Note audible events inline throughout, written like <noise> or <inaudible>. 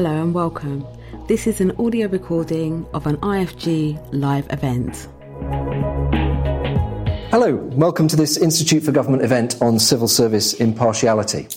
Hello and welcome. This is an audio recording of an IFG live event. Hello, welcome to this Institute for Government event on civil service impartiality.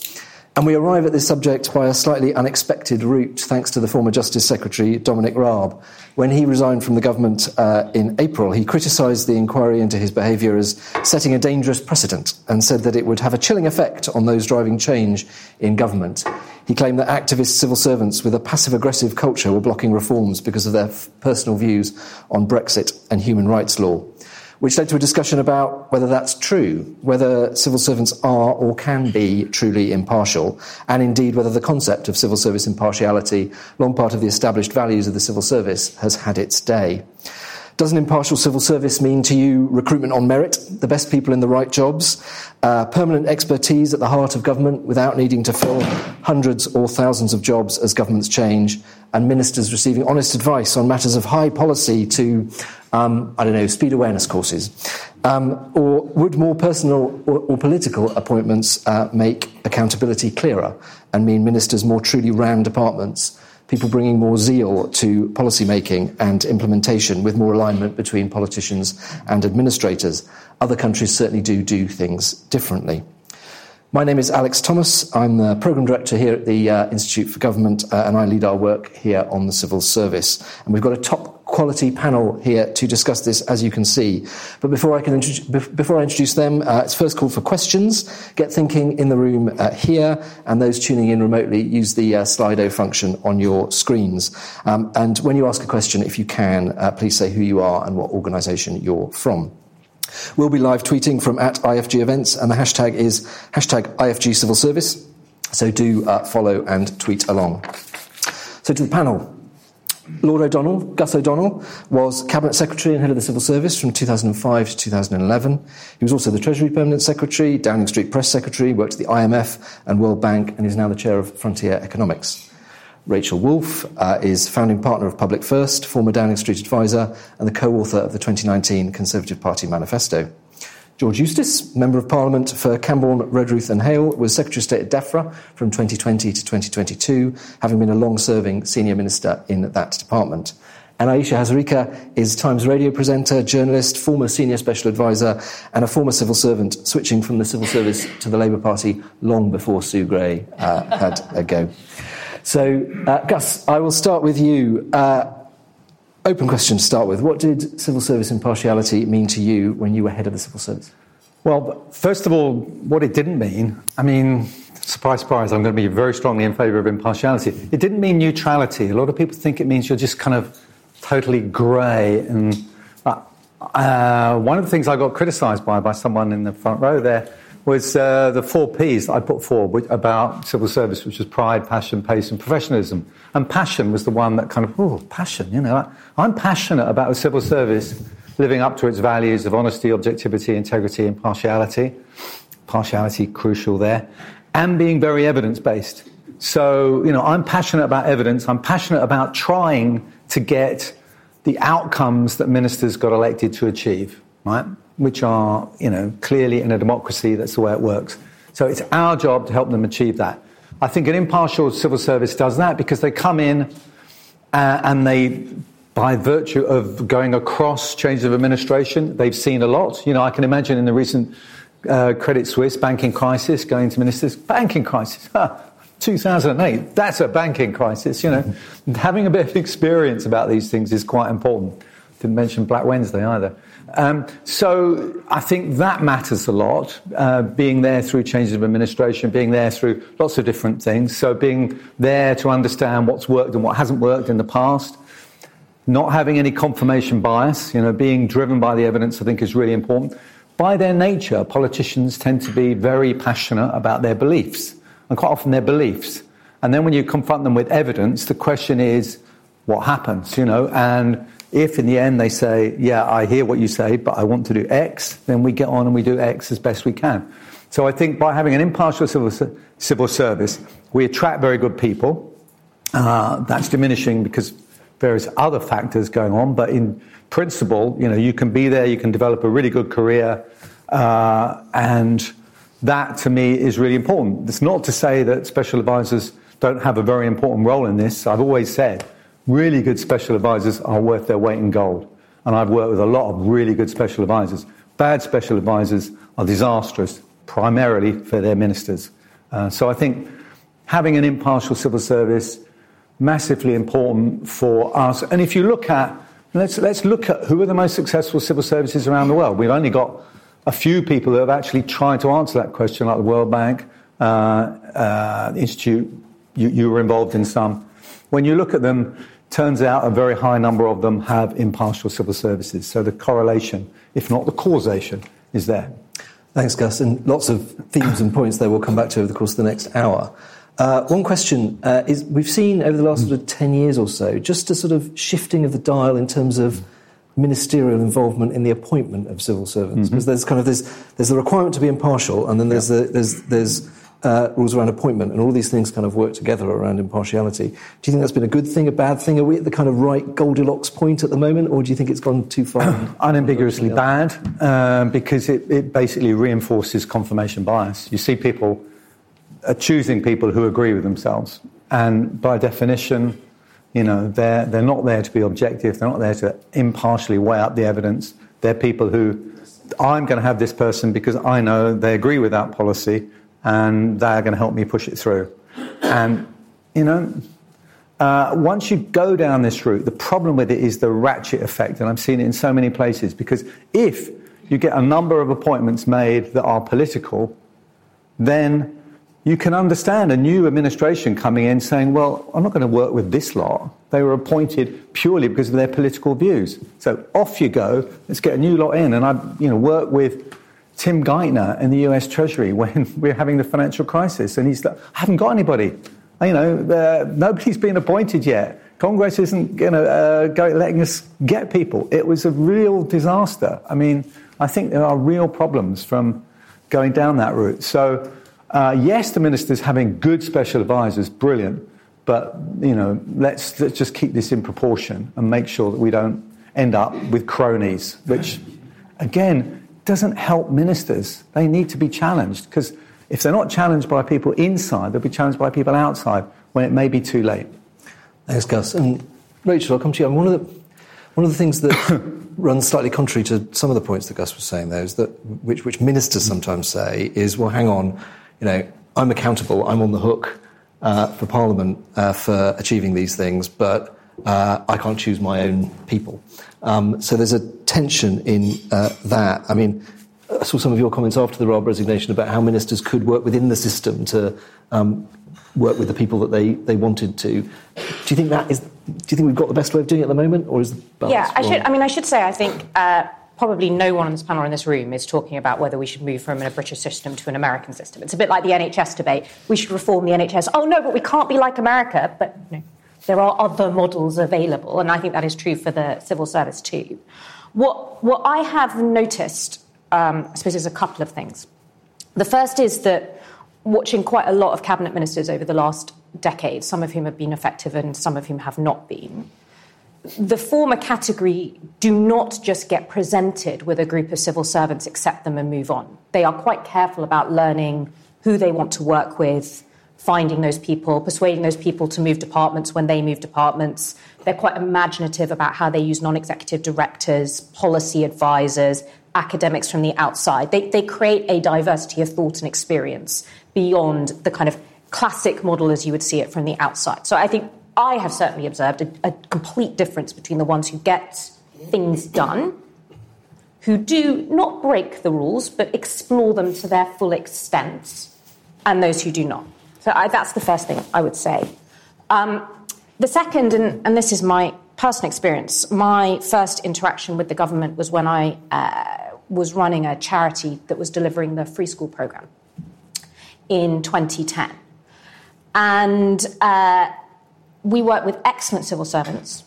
And we arrive at this subject by a slightly unexpected route, thanks to the former Justice Secretary, Dominic Raab. When he resigned from the government uh, in April, he criticised the inquiry into his behaviour as setting a dangerous precedent and said that it would have a chilling effect on those driving change in government. He claimed that activist civil servants with a passive aggressive culture were blocking reforms because of their f- personal views on Brexit and human rights law which led to a discussion about whether that's true, whether civil servants are or can be truly impartial, and indeed whether the concept of civil service impartiality, long part of the established values of the civil service, has had its day. Does an impartial civil service mean to you recruitment on merit, the best people in the right jobs, uh, permanent expertise at the heart of government without needing to fill hundreds or thousands of jobs as governments change, and ministers receiving honest advice on matters of high policy to, um, I don't know, speed awareness courses? Um, or would more personal or, or political appointments uh, make accountability clearer and mean ministers more truly ran departments? People bringing more zeal to policy making and implementation with more alignment between politicians and administrators. Other countries certainly do do things differently. My name is Alex Thomas. I'm the Programme Director here at the uh, Institute for Government, uh, and I lead our work here on the civil service. And we've got a top quality panel here to discuss this, as you can see. But before I, can before I introduce them, uh, it's first call for questions. Get thinking in the room uh, here, and those tuning in remotely, use the uh, Slido function on your screens. Um, and when you ask a question, if you can, uh, please say who you are and what organisation you're from. We'll be live tweeting from at IFG events, and the hashtag is hashtag IFG Civil Service. So do uh, follow and tweet along. So to the panel. Lord O'Donnell, Gus O'Donnell, was Cabinet Secretary and Head of the Civil Service from 2005 to 2011. He was also the Treasury Permanent Secretary, Downing Street Press Secretary, worked at the IMF and World Bank, and is now the Chair of Frontier Economics. Rachel Wolf uh, is founding partner of Public First, former Downing Street advisor, and the co author of the 2019 Conservative Party manifesto. George Eustice, Member of Parliament for Camborne, Redruth and Hayle, was Secretary of State at DEFRA from 2020 to 2022, having been a long serving senior minister in that department. And Ayesha Hazarika is Times radio presenter, journalist, former senior special advisor, and a former civil servant, switching from the civil service to the Labour Party long before Sue Gray uh, had a go. So, uh, Gus, I will start with you. Uh, open question to start with. What did civil service impartiality mean to you when you were head of the civil service? Well, first of all, what it didn't mean, I mean, surprise, surprise, I'm going to be very strongly in favour of impartiality. It didn't mean neutrality. A lot of people think it means you're just kind of totally grey. And uh, uh, one of the things I got criticised by by someone in the front row there was uh, the four P's I put forward about civil service, which was pride, passion, pace, and professionalism. And passion was the one that kind of, oh, passion, you know. I'm passionate about the civil service living up to its values of honesty, objectivity, integrity, impartiality. Partiality crucial there. And being very evidence based. So, you know, I'm passionate about evidence. I'm passionate about trying to get the outcomes that ministers got elected to achieve, right? Which are, you know, clearly in a democracy, that's the way it works. So it's our job to help them achieve that. I think an impartial civil service does that because they come in uh, and they, by virtue of going across changes of administration, they've seen a lot. You know, I can imagine in the recent uh, Credit Suisse banking crisis, going to ministers, banking crisis, 2008, that's a banking crisis, you know. Having a bit of experience about these things is quite important. Didn't mention Black Wednesday either. Um, so I think that matters a lot, uh, being there through changes of administration, being there through lots of different things. So being there to understand what's worked and what hasn't worked in the past, not having any confirmation bias, you know, being driven by the evidence, I think is really important. By their nature, politicians tend to be very passionate about their beliefs, and quite often their beliefs. And then when you confront them with evidence, the question is, what happens, you know, and if in the end they say, yeah, I hear what you say, but I want to do X, then we get on and we do X as best we can. So I think by having an impartial civil, civil service, we attract very good people. Uh, that's diminishing because various other factors going on, but in principle, you know, you can be there, you can develop a really good career, uh, and that to me is really important. It's not to say that special advisors don't have a very important role in this. I've always said really good special advisors are worth their weight in gold. And I've worked with a lot of really good special advisors. Bad special advisors are disastrous, primarily for their ministers. Uh, so I think having an impartial civil service, massively important for us. And if you look at, let's, let's look at who are the most successful civil services around the world. We've only got a few people who have actually tried to answer that question, like the World Bank, uh, uh, Institute, you, you were involved in some. When you look at them, turns out a very high number of them have impartial civil services. So the correlation, if not the causation, is there. Thanks, Gus. And lots of themes and points there we'll come back to over the course of the next hour. Uh, one question uh, is we've seen over the last sort of 10 years or so just a sort of shifting of the dial in terms of ministerial involvement in the appointment of civil servants. Mm-hmm. Because there's kind of there's, there's the requirement to be impartial, and then there's, yeah. the, there's, there's uh, rules around appointment, and all these things kind of work together around impartiality. Do you think that's been a good thing, a bad thing? Are we at the kind of right Goldilocks point at the moment, or do you think it's gone too far? <clears throat> Unambiguously bad, uh, because it, it basically reinforces confirmation bias. You see people uh, choosing people who agree with themselves, and by definition, you know, they're, they're not there to be objective, they're not there to impartially weigh up the evidence. They're people who, I'm going to have this person because I know they agree with that policy and they're going to help me push it through. And, you know, uh, once you go down this route, the problem with it is the ratchet effect, and I've seen it in so many places. Because if you get a number of appointments made that are political, then you can understand a new administration coming in saying, well, I'm not going to work with this lot. They were appointed purely because of their political views. So off you go. Let's get a new lot in. And I, you know, work with Tim Geithner in the US Treasury when <laughs> we are having the financial crisis. And he's like, I haven't got anybody. You know, uh, nobody's been appointed yet. Congress isn't you know, uh, letting us get people. It was a real disaster. I mean, I think there are real problems from going down that route. So, uh, yes, the minister's having good special advisors, brilliant. But, you know, let's, let's just keep this in proportion and make sure that we don't end up with cronies, which, again, doesn't help ministers. They need to be challenged because if they're not challenged by people inside, they'll be challenged by people outside when it may be too late. Thanks, Gus. And Rachel, I'll come to you. one of the one of the things that <coughs> runs slightly contrary to some of the points that Gus was saying, though, is that which, which ministers sometimes say is, well, hang on, you know, I'm accountable, I'm on the hook uh, for Parliament uh, for achieving these things, but uh, I can't choose my own people. Um, so there's a tension in uh, that. I mean, I saw some of your comments after the Raab resignation about how ministers could work within the system to um, work with the people that they, they wanted to. Do you think that is? Do you think we've got the best way of doing it at the moment, or is the yeah? I should. I mean, I should say. I think. Uh, probably no one on this panel in this room is talking about whether we should move from a British system to an American system. It's a bit like the NHS debate. We should reform the NHS. Oh no, but we can't be like America. But no, there are other models available, and I think that is true for the civil service too. What, what I have noticed, um, I suppose, is a couple of things. The first is that watching quite a lot of cabinet ministers over the last decade, some of whom have been effective and some of whom have not been, the former category do not just get presented with a group of civil servants, accept them, and move on. They are quite careful about learning who they want to work with, finding those people, persuading those people to move departments when they move departments. They're quite imaginative about how they use non executive directors, policy advisors, academics from the outside. They, they create a diversity of thought and experience beyond the kind of classic model as you would see it from the outside. So I think I have certainly observed a, a complete difference between the ones who get things done, who do not break the rules but explore them to their full extent, and those who do not. So I, that's the first thing I would say. Um, the second, and, and, this is my personal experience, my first interaction with the government was when I uh, was running a charity that was delivering the free school program in 2010. And uh, we worked with excellent civil servants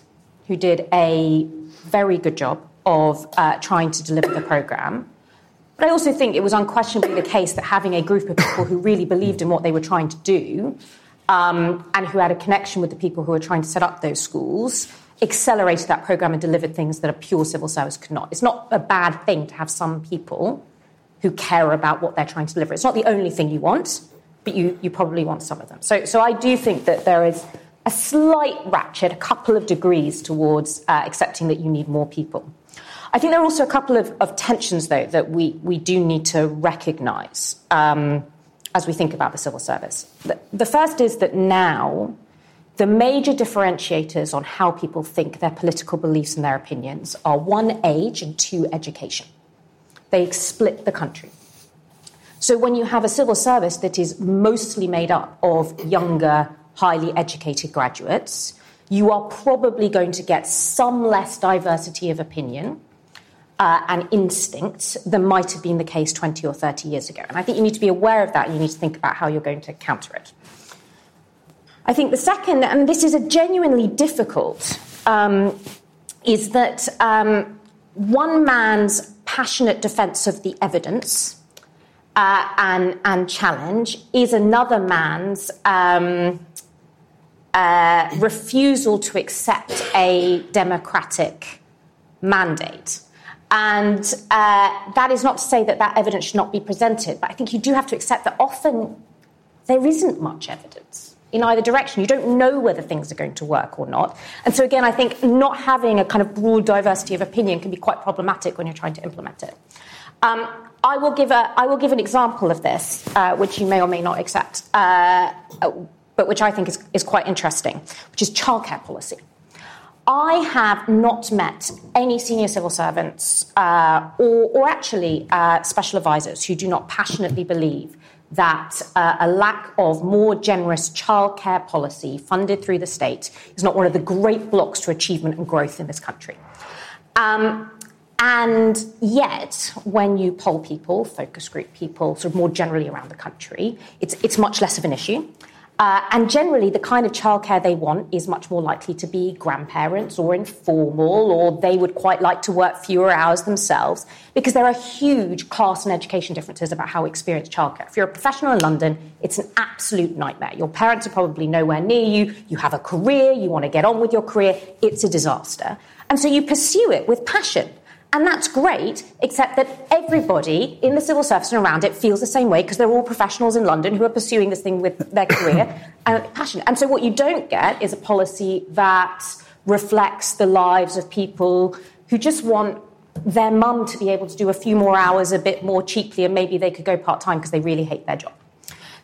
who did a very good job of uh, trying to deliver the program. But I also think it was unquestionably the case that having a group of people who really believed in what they were trying to do um, and who had a connection with the people who were trying to set up those schools accelerated that program and delivered things that a pure civil service could not. It's not a bad thing to have some people who care about what they're trying to deliver. It's not the only thing you want, but you, you probably want some of them. So, so I do think that there is a slight ratchet, a couple of degrees towards uh, accepting that you need more people. I think there are also a couple of, of tensions, though, that we, we do need to recognise um, as we think about the civil service. The, the first is that now the major differentiators on how people think their political beliefs and their opinions are one, age, and two, education. They split the country. So when you have a civil service that is mostly made up of younger, highly educated graduates, you are probably going to get some less diversity of opinion uh, and instincts than might have been the case 20 or 30 years ago. And I think you need to be aware of that you need to think about how you're going to counter it. I think the second, and this is a genuinely difficult, um, is that um, one man's passionate defense of the evidence uh, and, and challenge is another man's um, uh, refusal to accept a democratic mandate. And uh, that is not to say that that evidence should not be presented, but I think you do have to accept that often there isn't much evidence in either direction. You don't know whether things are going to work or not. And so, again, I think not having a kind of broad diversity of opinion can be quite problematic when you're trying to implement it. Um, I, will give a, I will give an example of this, uh, which you may or may not accept, uh, but which I think is, is quite interesting, which is childcare policy. I have not met any senior civil servants uh, or, or, actually uh, special advisors who do not passionately believe that uh, a lack of more generous childcare policy funded through the state is not one of the great blocks to achievement and growth in this country. Um, and yet, when you poll people, focus group people, sort of more generally around the country, it's, it's much less of an issue. Uh, and generally, the kind of childcare they want is much more likely to be grandparents or informal, or they would quite like to work fewer hours themselves because there are huge class and education differences about how we experience childcare. If you're a professional in London, it's an absolute nightmare. Your parents are probably nowhere near you, you have a career, you want to get on with your career, it's a disaster. And so you pursue it with passion. And that's great, except that everybody in the civil service and around it feels the same way because they're all professionals in London who are pursuing this thing with their career and <coughs> uh, passion. And so what you don't get is a policy that reflects the lives of people who just want their mum to be able to do a few more hours a bit more cheaply and maybe they could go part time because they really hate their job.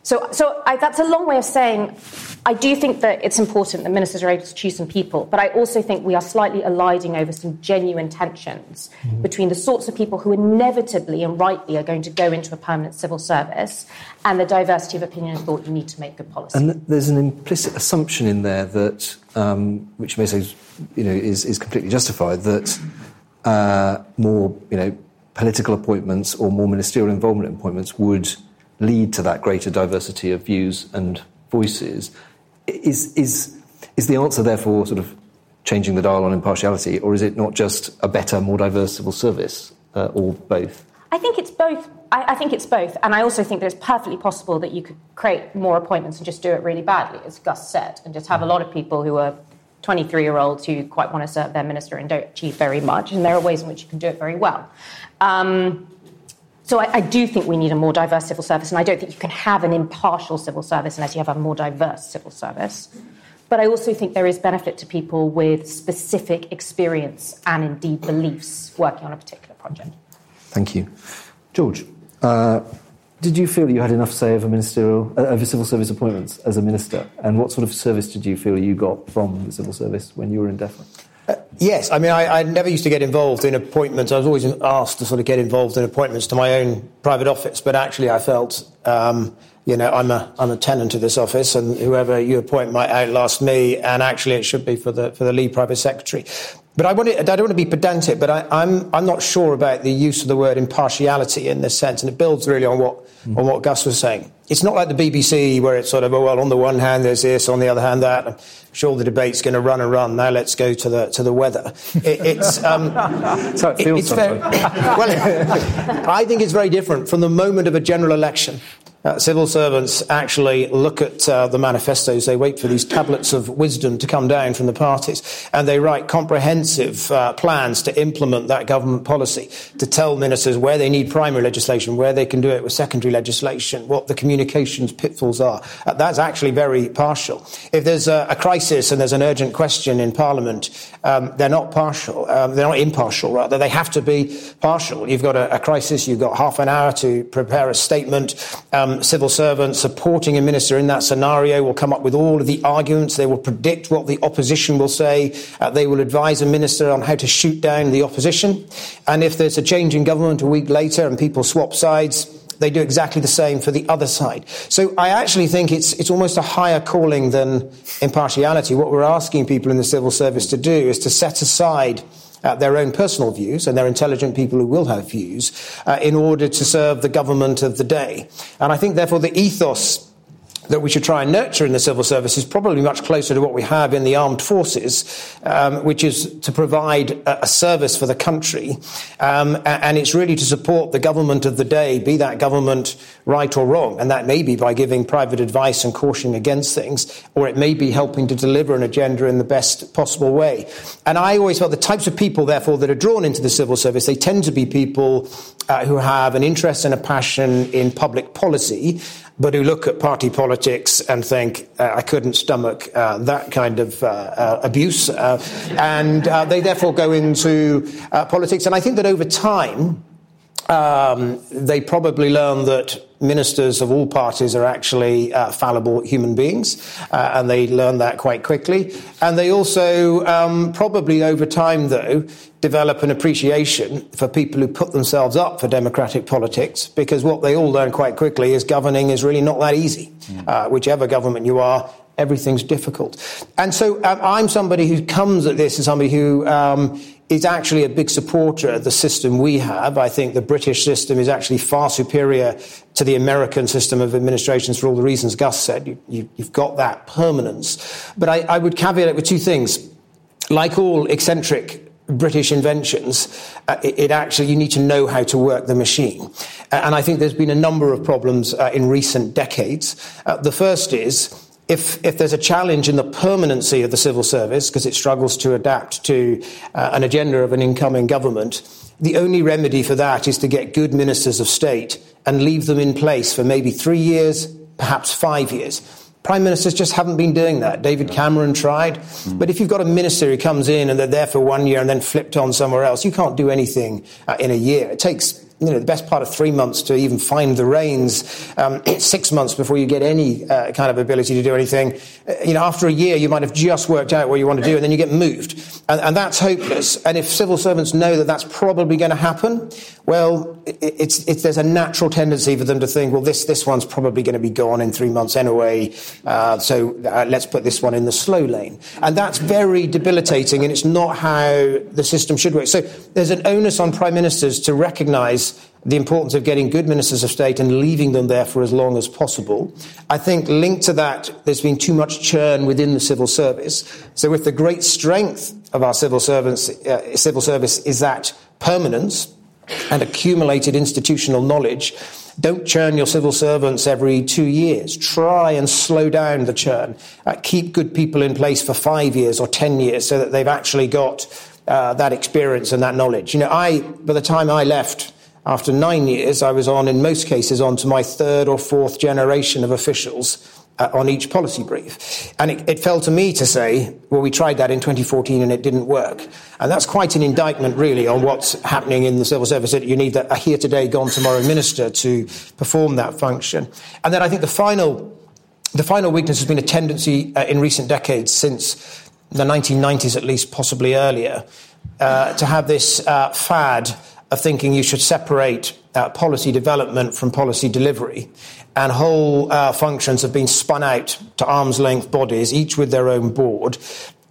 So, so I, that's a long way of saying I do think that it's important that ministers are able to choose some people, but I also think we are slightly eliding over some genuine tensions mm-hmm. between the sorts of people who inevitably and rightly are going to go into a permanent civil service and the diversity of opinion and thought you need to make good policy. And there's an implicit assumption in there that, um, which may say, you know, is, is completely justified, that uh, more, you know, political appointments or more ministerial involvement appointments would lead to that greater diversity of views and voices. Is, is, is the answer, therefore, sort of changing the dial on impartiality, or is it not just a better, more diverse civil service, uh, or both? I think it's both. I, I, think it's both. And I also think that it's perfectly possible that you could create more appointments and just do it really badly, as Gus said, and just have a lot of people who are 23 year olds who quite want to serve their minister and don't achieve very much. And there are ways in which you can do it very well. Um, so I, I, do think we need a more diverse civil service, and I don't think you can have an impartial civil service unless you have a more diverse civil service. But I also think there is benefit to people with specific experience and indeed beliefs working on a particular project. Thank you. George, uh, did you feel you had enough say over ministerial, uh, over civil service appointments as a minister? And what sort of service did you feel you got from the civil service when you were in DEFRA? Uh, yes, I mean, I, I, never used to get involved in appointments. I was always asked to sort of get involved in appointments to my own private office, but actually, I felt, um, you know, I'm a I'm a tenant of this office, and whoever you appoint might outlast me, and actually, it should be for the for the lead private secretary. But I, want to, I don't want to be pedantic, but I, I'm, I'm not sure about the use of the word impartiality in this sense, and it builds really on what, mm. on what Gus was saying. It's not like the BBC where it's sort of, oh, well, on the one hand there's this, on the other hand that. I'm sure the debate's going to run and run. Now let's go to the, to the weather. It, it's, um, <laughs> so it feels it, very, <laughs> well, I think it's very different from the moment of a general election Uh, civil servants actually look at uh, the manifestos, they wait for these tablets of wisdom to come down from the parties, and they write comprehensive uh, plans to implement that government policy, to tell ministers where they need primary legislation, where they can do it with secondary legislation, what the communications pitfalls are. Uh, that's actually very partial. If there's a, a, crisis and there's an urgent question in Parliament, um, they're not partial, um, they're not impartial, rather. They have to be partial. You've got a, a crisis, you've got half an hour to prepare a statement. Um, civil servant supporting a minister in that scenario will come up with all of the arguments. They will predict what the opposition will say. Uh, they will advise a minister on how to shoot down the opposition. And if there's a change in government a week later and people swap sides, they do exactly the same for the other side. So I actually think it's, it's almost a higher calling than impartiality. What we're asking people in the civil service to do is to set aside uh, their own personal views, and they're intelligent people who will have views, uh, in order to serve the government of the day. And I think, therefore, the ethos that we should try and nurture in the civil service is probably much closer to what we have in the armed forces, um, which is to provide a, a, service for the country. Um, and it's really to support the government of the day, be that government right or wrong. And that may be by giving private advice and cautioning against things, or it may be helping to deliver an agenda in the best possible way. And I always felt the types of people, therefore, that are drawn into the civil service, they tend to be people uh, who have an interest and a passion in public policy but who look at party politics and think, uh, I couldn't stomach uh, that kind of uh, abuse. And they therefore go into politics. And I think that over time, um, they probably learn that ministers of all parties are actually uh, fallible human beings, uh, and they learn that quite quickly. And they also, um, probably over time, though, develop an appreciation for people who put themselves up for democratic politics, because what they all learn quite quickly is governing is really not that easy. Mm. Uh, whichever government you are, everything's difficult. And so um, I'm somebody who comes at this as somebody who um, is actually a big supporter of the system we have. I think the British system is actually far superior to the American system of administrations for all the reasons Gus said. You, have you, got that permanence. But I, I would caveat it with two things. Like all eccentric British inventions, uh, it, it, actually, you need to know how to work the machine. Uh, and I think there's been a number of problems uh, in recent decades. Uh, the first is if, if there's a challenge in the permanency of the civil service because it struggles to adapt to uh, an agenda of an incoming government, the only remedy for that is to get good ministers of state and leave them in place for maybe three years, perhaps five years. Prime ministers just haven't been doing that. David Cameron tried. Mm. But if you've got a minister who comes in and they're there for one year and then flipped on somewhere else, you can't do anything uh, in a year. It takes you know, the best part of three months to even find the reins, um, <clears throat> six months before you get any uh, kind of ability to do anything. Uh, you know, after a year, you might have just worked out what you want to do, and then you get moved. And, and that's hopeless. And if civil servants know that that's probably going to happen, well, it, it's, it's, there's a natural tendency for them to think, well, this, this one's probably going to be gone in three months anyway, uh, so uh, let's put this one in the slow lane. And that's very debilitating, and it's not how the system should work. So there's an onus on prime ministers to recognise the importance of getting good ministers of state and leaving them there for as long as possible. I think linked to that, there's been too much churn within the civil service. So with the great strength of our civil servants, uh, civil service is that permanence and accumulated institutional knowledge. Don't churn your civil servants every two years. Try and slow down the churn. Uh, keep good people in place for five years or ten years so that they've actually got uh, that experience and that knowledge. You know, I, by the time I left after nine years, I was on, in most cases, on to my third or fourth generation of officials uh, on each policy brief. And it, it, fell to me to say, well, we tried that in 2014 and it didn't work. And that's quite an indictment, really, on what's happening in the civil service. That you need a here today, gone tomorrow minister to perform that function. And then I think the final, the final weakness has been a tendency uh, in recent decades, since the 1990s at least, possibly earlier, uh, to have this uh, fad of thinking you should separate uh, policy development from policy delivery. And whole uh, functions have been spun out to arm's length bodies, each with their own board,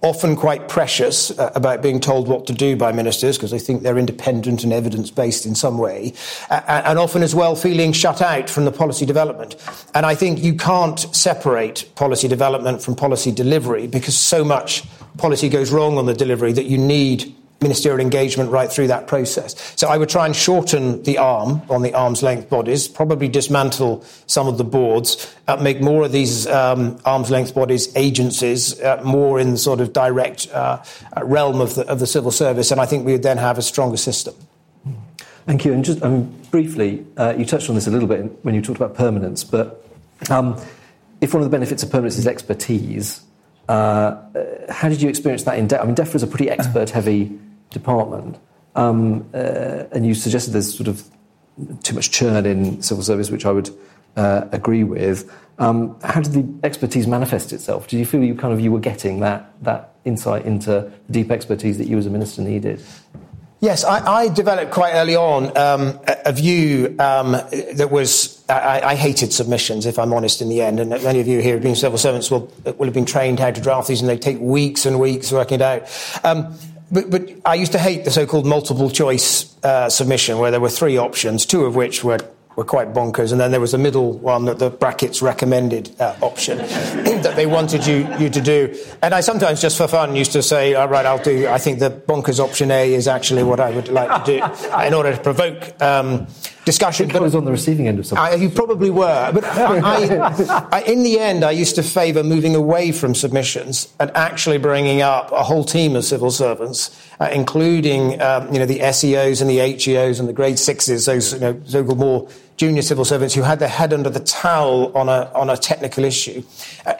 often quite precious uh, about being told what to do by ministers because they think they're independent and evidence based in some way, and often as well feeling shut out from the policy development. And I think you can't separate policy development from policy delivery because so much policy goes wrong on the delivery that you need ministerial engagement right through that process. So I would try and shorten the arm on the arm's length bodies, probably dismantle some of the boards, uh, make more of these um, arm's length bodies agencies, uh, more in the sort of direct uh, uh, realm of the, of the civil service, and I think we would then have a stronger system. Thank you. And just um, briefly, uh, you touched on this a little bit when you talked about permanence, but um, if one of the benefits of permanence is expertise, uh, how did you experience that in DEFRA? I mean, DEFRA is a pretty expert-heavy department, um, uh, and you suggested there's sort of too much churn in civil service, which I would uh, agree with. Um, how did the expertise manifest itself? Did you feel you kind of you were getting that that insight into the deep expertise that you as a minister needed? Yes, I, I, developed quite early on um, a, a, view um, that was I, I, hated submissions, if I'm honest, in the end. And many of you here have been civil servants will will have been trained how to draft these, and they take weeks and weeks working it out. But, but, I used to hate the so-called multiple choice uh, submission, where there were three options, two of which were were quite bonkers. And then there was a middle one that the brackets recommended uh, option <laughs> that they wanted you, you to do. And I sometimes, just for fun, used to say, all right, I'll do, I think the bonkers option A is actually what I would like to do <laughs> in order to provoke um, discussion. I, I was on the receiving end of something. I, you probably were. But I, I, in the end, I used to favour moving away from submissions and actually bringing up a whole team of civil servants, uh, including um, you know, the SEOs and the HEOs and the grade sixes, those you know, so-called more junior civil servants who had their head under the towel on a, on a technical issue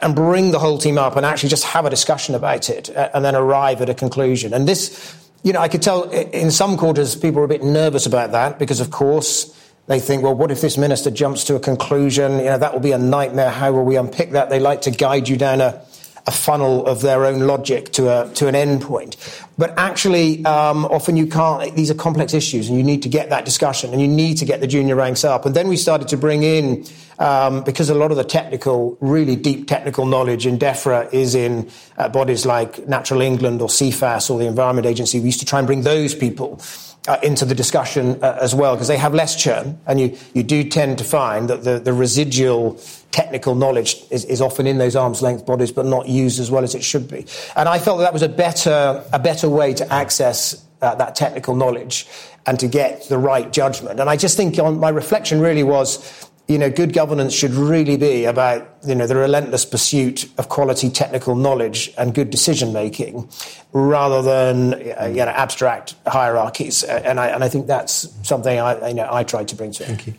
and bring the whole team up and actually just have a discussion about it and then arrive at a conclusion. And this, you know, I could tell in some quarters people are a bit nervous about that because, of course, they think, well, what if this minister jumps to a conclusion? You know, that will be a nightmare. How will we unpick that? They like to guide you down a, a funnel of their own logic to a to an end point. But actually, um, often you can't. These are complex issues, and you need to get that discussion, and you need to get the junior ranks up. And then we started to bring in. Um, because a lot of the technical, really deep technical knowledge in DEFRA is in uh, bodies like Natural England or Cefas or the Environment Agency. We used to try and bring those people uh, into the discussion uh, as well because they have less churn, and you, you do tend to find that the, the residual technical knowledge is, is, often in those arm's length bodies but not used as well as it should be. And I felt that, that was a better, a better way to access uh, that technical knowledge and to get the right judgment. And I just think on my reflection really was you know, good governance should really be about, you know, the relentless pursuit of quality technical knowledge and good decision making rather than, uh, you know, abstract hierarchies. And I, and I think that's something I, you know, I tried to bring to it. Thank you.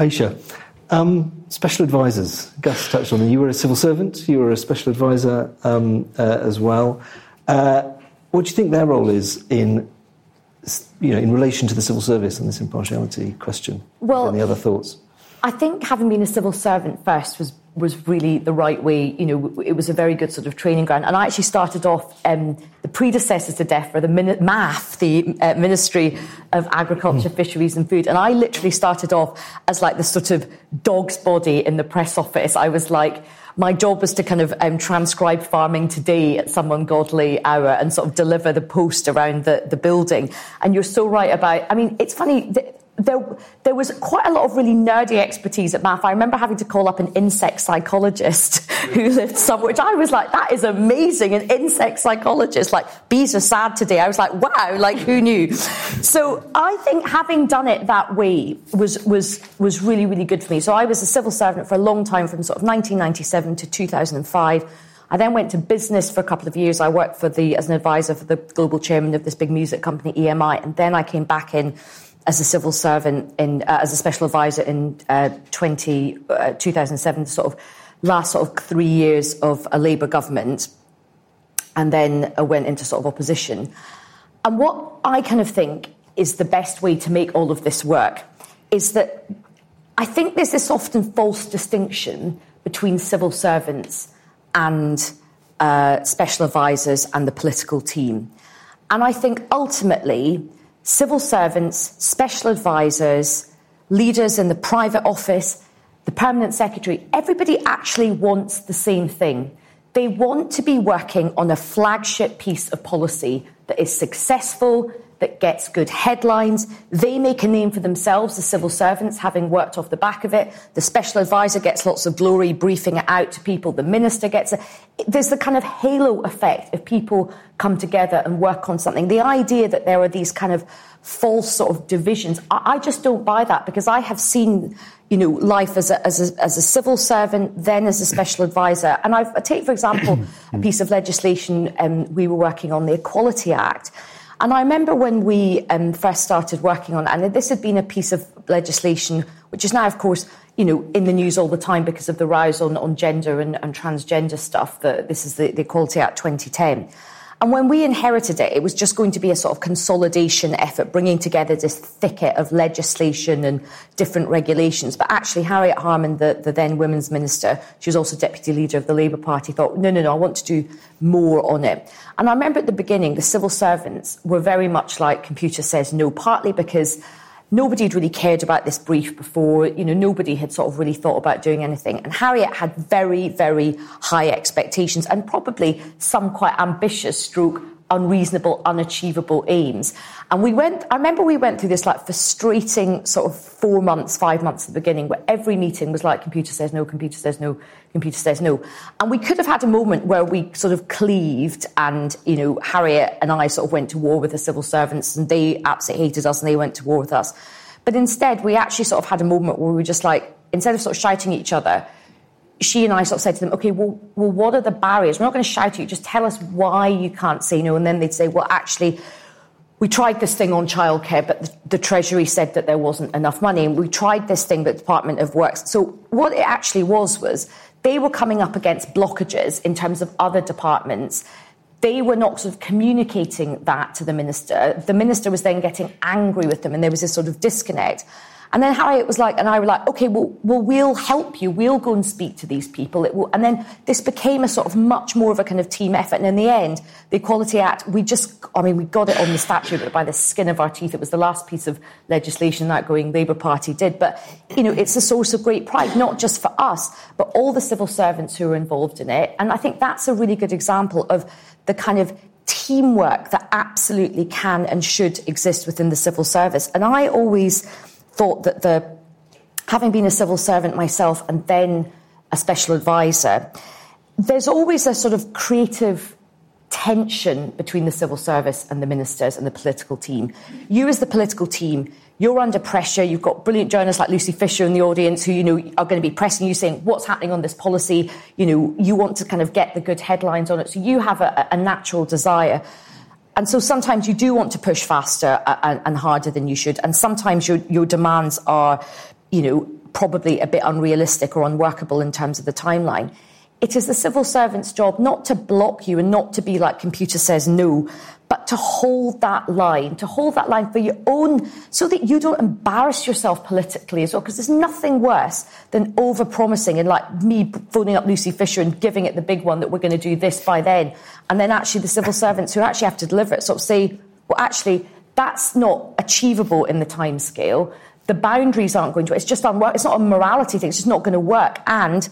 Ayesha, um, special advisors. Gus touched on them. You were a civil servant, you were a special advisor um, uh, as well. Uh, what do you think their role is in you know, in relation to the civil service and this impartiality question? Well, any other thoughts? I think having been a civil servant first was was really the right way. You know, it was a very good sort of training ground. And I actually started off um, the predecessors to DEFRA, the Min- MAFF, the uh, Ministry of Agriculture, mm. Fisheries and Food. And I literally started off as like the sort of dog's body in the press office. I was like, my job was to kind of um, transcribe farming today at some ungodly hour and sort of deliver the post around the, the building. And you're so right about, I mean, it's funny. Th- there, there was quite a lot of really nerdy expertise at MAFF. I remember having to call up an insect psychologist <laughs> who lived somewhere, which I was like, that is amazing. An insect psychologist, like, bees are sad today. I was like, wow, like, who knew? So I think having done it that way was, was, was really, really good for me. So I was a civil servant for a long time from sort of 1997 to 2005. I then went to business for a couple of years. I worked for the, as an advisor for the global chairman of this big music company, EMI. And then I came back in as a civil servant in, uh, as a special advisor in uh, 20, uh, 2007, sort of last sort of three years of a Labour government, and then I went into sort of opposition. And what I kind of think is the best way to make all of this work is that I think there's this often false distinction between civil servants and uh, special advisors and the political team. And I think ultimately, civil servants, special advisors, leaders in the private office, the permanent secretary, everybody actually wants the same thing. They want to be working on a flagship piece of policy that is successful, that gets good headlines. They make a name for themselves, the civil servants, having worked off the back of it. The special advisor gets lots of glory, briefing it out to people. The minister gets it. There's the kind of halo effect if people come together and work on something. The idea that there are these kind of false sort of divisions, I, I just don't buy that because I have seen you know, life as a, as a, as a civil servant, then as a special advisor. And I've, I take, for example, a piece of legislation um, we were working on, the Equality Act. And I remember when we um, first started working on it, and this had been a piece of legislation which is now, of course, you know, in the news all the time because of the rise on, on gender and, and transgender stuff. The, this is the, the Equality Act 2010. And when we inherited it, it was just going to be a sort of consolidation effort, bringing together this thicket of legislation and different regulations. But actually, Harriet Harman, the, the then Women's Minister, she was also Deputy Leader of the Labour Party, thought, no, no, no, I want to do more on it. And I remember at the beginning, the civil servants were very much like computer says no, partly because nobody had really cared about this brief before. You know, nobody had sort of really thought about doing anything. And Harriet had very, very high expectations and probably some quite ambitious stroke unreasonable, unachievable aims. And we went, I remember we went through this like frustrating sort of four months, five months at the beginning where every meeting was like, computer says no, computer says no, computer says no. And we could have had a moment where we sort of cleaved and, you know, Harriet and I sort of went to war with the civil servants and they absolutely hated us and they went to war with us. But instead, we actually sort of had a moment where we were just like, instead of sort of shouting at each other, she and I sort of said to them, okay, well, well, what are the barriers? We're not going to shout at you. Just tell us why you can't say no. And then they'd say, well, actually, we tried this thing on childcare, but the, the, Treasury said that there wasn't enough money. And we tried this thing, but the Department of Works. So what it actually was was they were coming up against blockages in terms of other departments. They were not sort of communicating that to the minister. The minister was then getting angry with them, and there was this sort of disconnect. And then Harriet was like, and I were like, okay, well, well, we'll help you. We'll go and speak to these people. And then this became a sort of much more of a kind of team effort. And in the end, the Equality Act, we just, I mean, we got it on the statute, but by the skin of our teeth. It was the last piece of legislation that going Labour Party did. But, you know, it's a source of great pride, not just for us, but all the civil servants who are involved in it. And I think that's a really good example of the kind of teamwork that absolutely can and should exist within the civil service. And I always, thought that the having been a civil servant myself and then a special advisor, there's always a sort of creative tension between the civil service and the ministers and the political team. You, as the political team, you're under pressure. You've got brilliant journalists like Lucy Fisher in the audience who, you know, are going to be pressing you saying, what's happening on this policy? You know, you want to kind of get the good headlines on it. So you have a, a natural desire. And so sometimes you do want to push faster and, and harder than you should. And sometimes your, your demands are, you know, probably a bit unrealistic or unworkable in terms of the timeline. It is the civil servant's job not to block you and not to be like computer says no, but to hold that line, to hold that line for your own, so that you don't embarrass yourself politically as well. Because there's nothing worse than over promising and like me phoning up Lucy Fisher and giving it the big one that we're going to do this by then. And then actually the civil servants who actually have to deliver it sort of say, well, actually, that's not achievable in the time scale. The boundaries aren't going to, it's just unwork. It's not a morality thing. It's just not going to work. And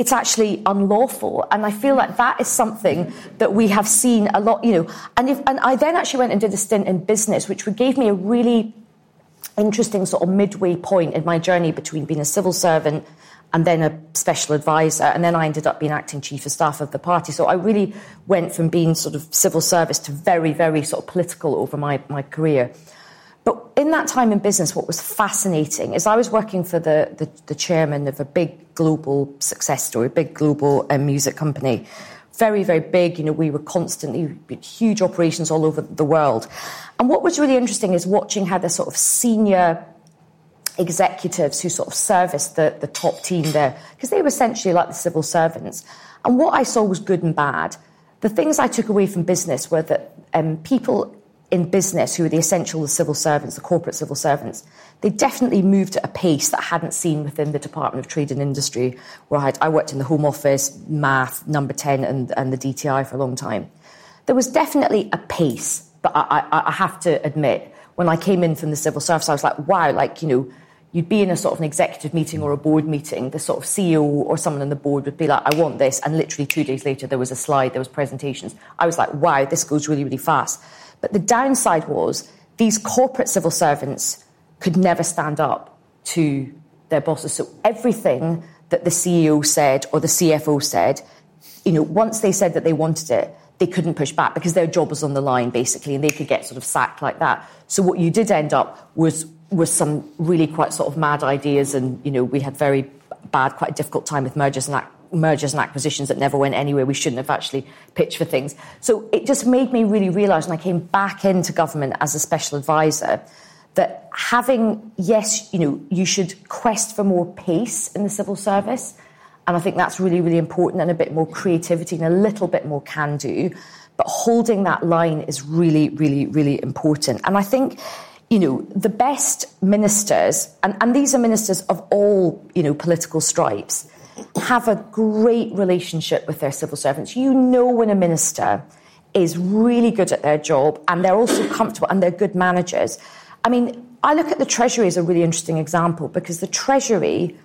it's actually unlawful. And I feel like that is something that we have seen a lot, you know. And, if, and I then actually went and did a stint in business, which gave me a really interesting sort of midway point in my journey between being a civil servant and then a special advisor. And then I ended up being acting chief of staff of the party. So I really went from being sort of civil service to very, very sort of political over my, my career. In that time in business, what was fascinating is I was working for the, the, the chairman of a big global success story, a big global um, music company. Very, very big. You know, we were constantly huge operations all over the world. And what was really interesting is watching how the sort of senior executives who sort of serviced the, the top team there, because they were essentially like the civil servants. And what I saw was good and bad. The things I took away from business were that um, people in business who were the essential civil servants, the corporate civil servants, they definitely moved at a pace that I hadn't seen within the Department of Trade and Industry, where I, I worked in the Home Office, MAFF, Number 10, and, and the DTI for a long time. There was definitely a pace, but I, I, I have to admit, when I came in from the civil service, I was like, wow, like, you know, you'd be in a sort of an executive meeting or a board meeting, the sort of CEO or someone on the board would be like, I want this. And literally two days later, there was a slide, there was presentations. I was like, wow, this goes really, really fast. But the downside was these corporate civil servants could never stand up to their bosses. So everything that the CEO said or the CFO said, you know, once they said that they wanted it, they couldn't push back because their job was on the line basically, and they could get sort of sacked like that. So what you did end up was was some really quite sort of mad ideas, and you know, we had very bad, quite a difficult time with mergers and mergers and acquisitions that never went anywhere. We shouldn't have actually pitched for things. So it just made me really realise, and I came back into government as a special advisor that having, yes, you know, you should quest for more pace in the civil service. And I think that's really, really important and a bit more creativity and a little bit more can do. But holding that line is really, really, really important. And I think, you know, the best ministers, and, and these are ministers of all, you know, political stripes, have a great relationship with their civil servants. You know when a minister is really good at their job and they're also comfortable and they're good managers. I mean, I look at the Treasury as a really interesting example because the Treasury,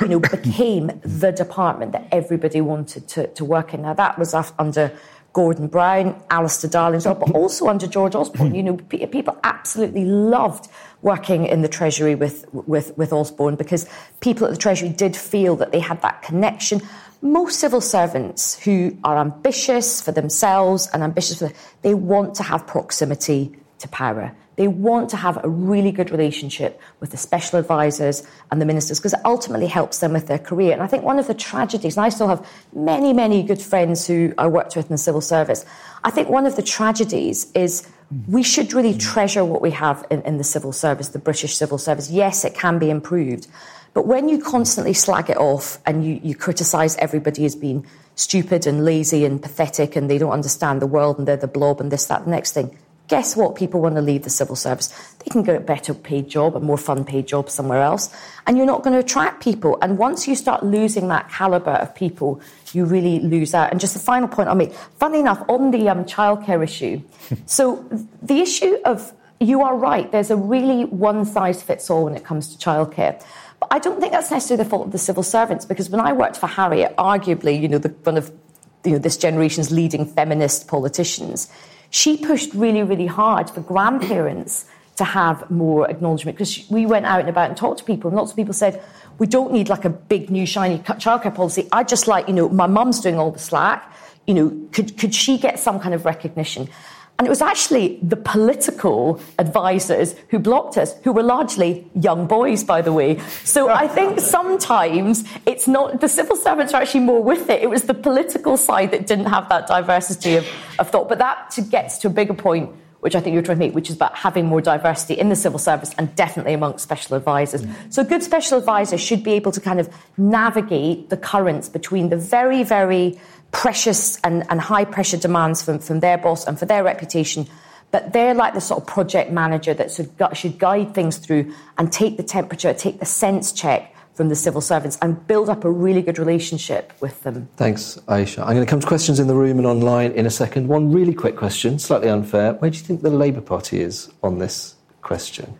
you know, <coughs> became the department that everybody wanted to, to work in. Now that was under Gordon Brown, Alistair Darling, but also under George Osborne. You know, people absolutely loved working in the Treasury with, with, with Osborne because people at the Treasury did feel that they had that connection. Most civil servants who are ambitious for themselves and ambitious for, they want to have proximity to power. They want to have a really good relationship with the special advisors and the ministers because it ultimately helps them with their career. And I think one of the tragedies, and I still have many, many good friends who I worked with in the civil service, I think one of the tragedies is we should really treasure what we have in, in the civil service, the British civil service. Yes, it can be improved. But when you constantly slag it off and you, you criticise everybody as being stupid and lazy and pathetic and they don't understand the world and they're the blob and this, that, the next thing, guess what? People want to leave the civil service. They can get a better paid job, a more fun paid job somewhere else. And you're not going to attract people. And once you start losing that calibre of people, you really lose out. And just the final point I'll make, funny enough, on the um, childcare issue. <laughs> so the issue of, you are right, there's a really one size fits all when it comes to childcare. But I don't think that's necessarily the fault of the civil servants because when I worked for Harriet, arguably, you know, the, one of you know, this generation's leading feminist politicians, she pushed really, really hard for grandparents to have more acknowledgement because we went out and about and talked to people, and lots of people said, we don't need like a big new shiny childcare policy. I just like, you know, my mum's doing all the slack. You know, could, could she get some kind of recognition? And it was actually the political advisors who blocked us, who were largely young boys, by the way. So I think <laughs> sometimes it's not, the civil servants are actually more with it. It was the political side that didn't have that diversity of, of thought. But that gets to a bigger point, which I think you're trying to make, which is about having more diversity in the civil service and definitely amongst special advisors. Mm. So a good special advisor should be able to kind of navigate the currents between the very, very precious and, and high pressure demands from, from their boss and for their reputation. But they're like the sort of project manager that should, should guide things through and take the temperature, take the sense check from the civil servants and build up a really good relationship with them. Thanks, Ayesha. I'm going to come to questions in the room and online in a second. One really quick question, slightly unfair. Where do you think the Labour Party is on this question?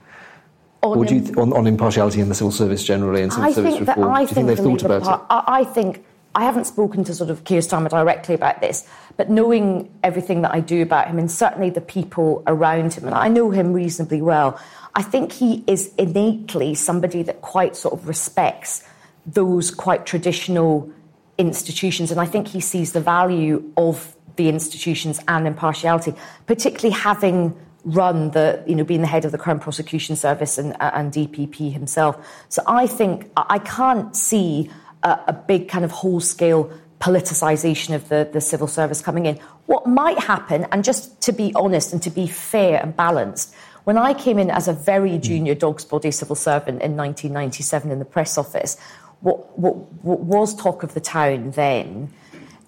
On, do you th- on, on, impartiality in the civil service generally and civil I service reform? do you think, think they've the thought Labour about it? I think I haven't spoken to sort of Keir Starmer directly about this, but knowing everything that I do about him and certainly the people around him, and I know him reasonably well, I think he is innately somebody that quite sort of respects those quite traditional institutions. And I think he sees the value of the institutions and impartiality, particularly having run the, you know, being the head of the Crown Prosecution Service and, uh, and DPP himself. So I think I can't see a, a big kind of whole scale politicisation of the, the civil service coming in. What might happen, and just to be honest and to be fair and balanced, when I came in as a very junior dog's body civil servant in 1997 in the press office, what, what, what was talk of the town then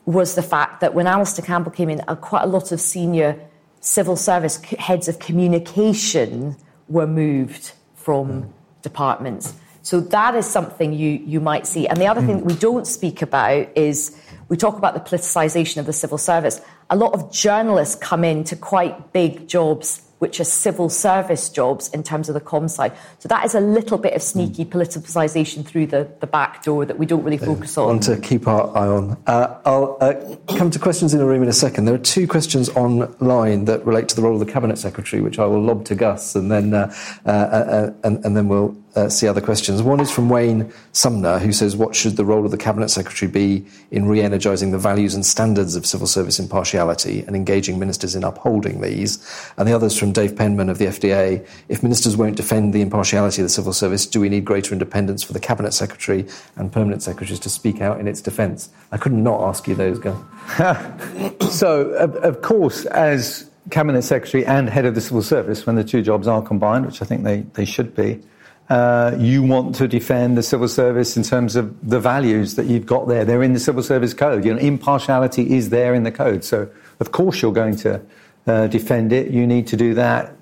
was the fact that when Alastair Campbell came in, uh, quite a lot of senior civil service heads of communication were moved from departments. So that is something you, you might see. And the other thing that we don't speak about is we talk about the politicisation of the civil service. A lot of journalists come into quite big jobs which are civil service jobs in terms of the com side. So that is a little bit of sneaky mm. politicisation through the, the back door that we don't really focus on. Want to keep our eye on. Uh, I'll uh, come to questions in the room in a second. There are two questions online that relate to the role of the cabinet secretary, which I will lob to Gus, and then uh, uh, uh and, and, then we'll uh, see other questions. One is from Wayne Sumner, who says, "What should the role of the cabinet secretary be in re-energising the values and standards of civil service impartiality and engaging ministers in upholding these?" And the other is from Dave Penman of the FDA. If ministers won't defend the impartiality of the civil service, do we need greater independence for the cabinet secretary and permanent secretaries to speak out in its defence? I could not ask you those, guys. <laughs> so, of, of course, as cabinet secretary and head of the civil service, when the two jobs are combined, which I think they, they should be. Uh, you want to defend the civil service in terms of the values that you've got there. They're in the civil service code. You know, impartiality is there in the code. So, of course, you're going to uh, defend it. You need to do that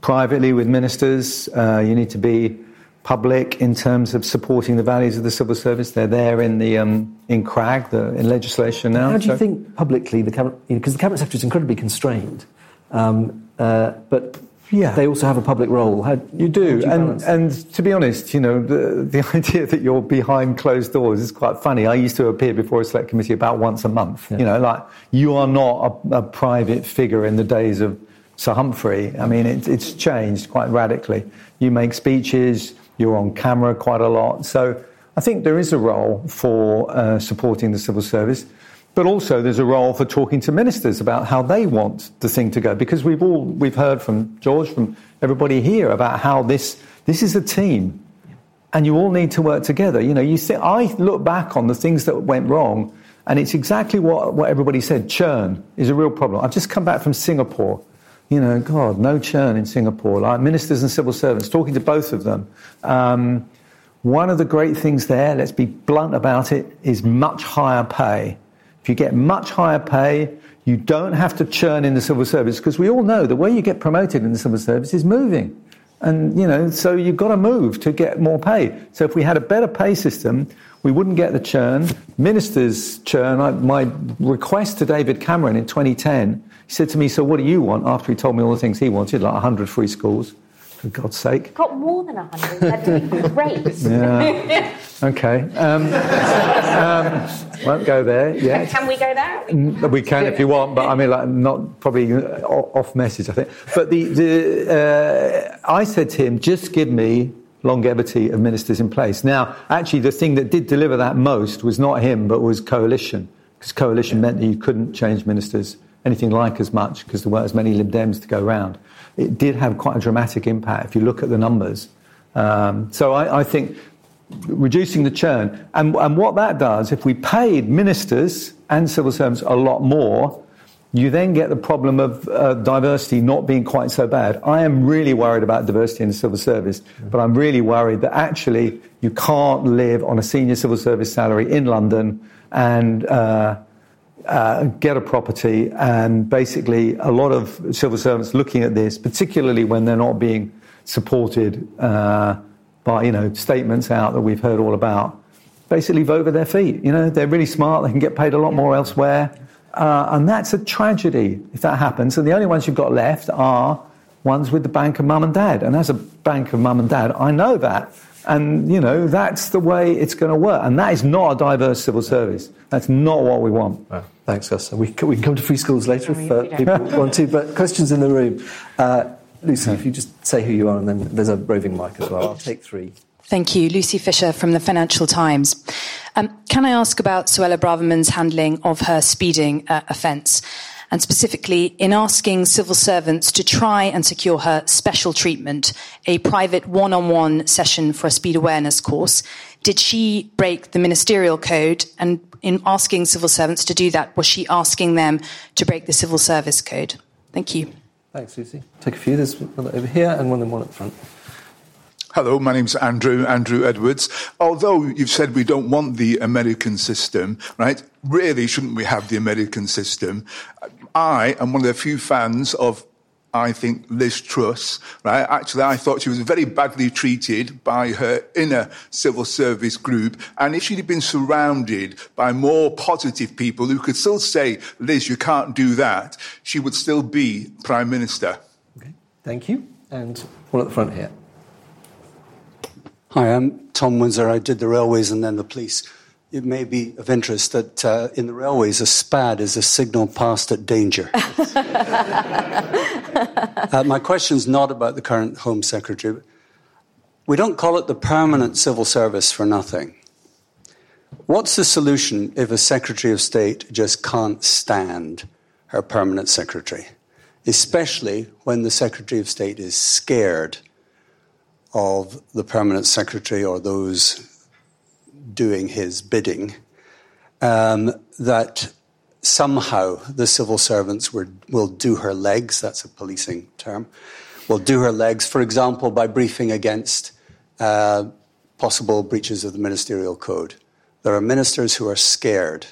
privately with ministers. Uh, you need to be public in terms of supporting the values of the civil service. They're there in the um, in CRAG, the in legislation now. How do you so, think publicly the cabinet? Because you know, the cabinet secretary is incredibly constrained, um, uh, but yeah. they also have a public role. How, you do, you and and to be honest, you know, the, the <laughs> idea that you're behind closed doors is quite funny. I used to appear before a select committee about once a month. Yeah. You know, like you are not a, a, private figure in the days of Sir Humphrey. I mean, it, it's changed quite radically. You make speeches, you're on camera quite a lot, so. I think there is a role for uh, supporting the civil service. But also, there's a role for talking to ministers about how they want the thing to go, because we've all we've heard from George, from everybody here about how this this is a team, and you all need to work together. You know, you see, I look back on the things that went wrong, and it's exactly what what everybody said. Churn is a real problem. I've just come back from Singapore. You know, God, no churn in Singapore. Like ministers and civil servants, talking to both of them. Um, one of the great things there, let's be blunt about it, is much higher pay. If you get much higher pay, you don't have to churn in the civil service because we all know the way you get promoted in the civil service is moving. And, you know, so you've got to move to get more pay. So if we had a better pay system, we wouldn't get the churn. Ministers churn. I, my request to David Cameron in 2010, he said to me, So what do you want? After he told me all the things he wanted, like 100 free schools for God's sake. Got more than 100. That'd be <laughs> great. yeah. Okay. Um, um, won't go there yet. Can we go there? We can if you want, but I mean, like, not probably off message, I think. But the, the uh, I said to him, just give me longevity of ministers in place. Now, actually, the thing that did deliver that most was not him, but was coalition, because coalition meant that you couldn't change ministers anything like as much because there weren't as many Lib Dems to go around it did have quite a dramatic impact if you look at the numbers. Um, so I, I, think reducing the churn, and, and what that does, if we paid ministers and civil servants a lot more, you then get the problem of uh, diversity not being quite so bad. I am really worried about diversity in the civil service, but I'm really worried that actually you can't live on a senior civil service salary in London and uh, uh, get a property, and basically a lot of civil servants looking at this, particularly when they're not being supported uh, by you know statements out that we've heard all about, basically vote with their feet. You know they're really smart; they can get paid a lot more elsewhere, uh, and that's a tragedy if that happens. And the only ones you've got left are ones with the bank of mum and dad. And as a bank of mum and dad, I know that. And, you know, that's the way it's going to work. And that is not a diverse civil service. That's not what we want. Thanks, Gus. We can, we can come to free schools later if uh, people want to. But questions in the room. Uh, Lucy, if you just say who you are, and then there's a roving mic as well. I'll take three. Thank you. Lucy Fisher from the Financial Times. Um, can I ask about Suella Braverman's handling of her speeding uh, offence? And specifically in asking civil servants to try and secure her special treatment, a private one on one session for a speed awareness course. Did she break the ministerial code? And in asking civil servants to do that, was she asking them to break the civil service code? Thank you. Thanks, Lucy. Take a few. There's one over here and one, and one at the front. Hello, my name's Andrew, Andrew Edwards. Although you've said we don't want the American system, right? Really, shouldn't we have the American system? I am one of the few fans of I think Liz Truss, right? Actually, I thought she was very badly treated by her inner civil service group. And if she'd been surrounded by more positive people who could still say, Liz, you can't do that, she would still be Prime Minister. Okay. Thank you. And one at the front here. Hi, I'm Tom Winsor. I did the railways and then the police. It may be of interest that uh, in the railways, a SPAD is a signal passed at danger. <laughs> uh, my question is not about the current Home Secretary. We don't call it the permanent civil service for nothing. What's the solution if a Secretary of State just can't stand her permanent secretary, especially when the Secretary of State is scared of the permanent secretary or those doing his bidding, um, that somehow the civil servants were, will do her legs, that's a policing term, will do her legs, for example, by briefing against uh, possible breaches of the ministerial code. There are ministers who are scared.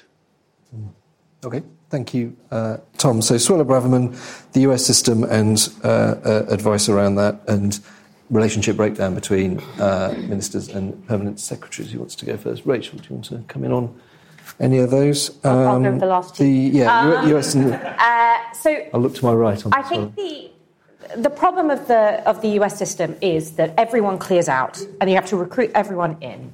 Okay, thank you, uh, Tom. So, Suella Braverman, the US system and uh, uh, advice around that, and relationship breakdown between uh, ministers and permanent secretaries. Who wants to go first? Rachel, do you want to come in on any of those? Um, I'll the last two. The, yeah, um, US and. Uh, so I'll look to my right. On I think the the problem of the of the US system is that everyone clears out, and you have to recruit everyone in.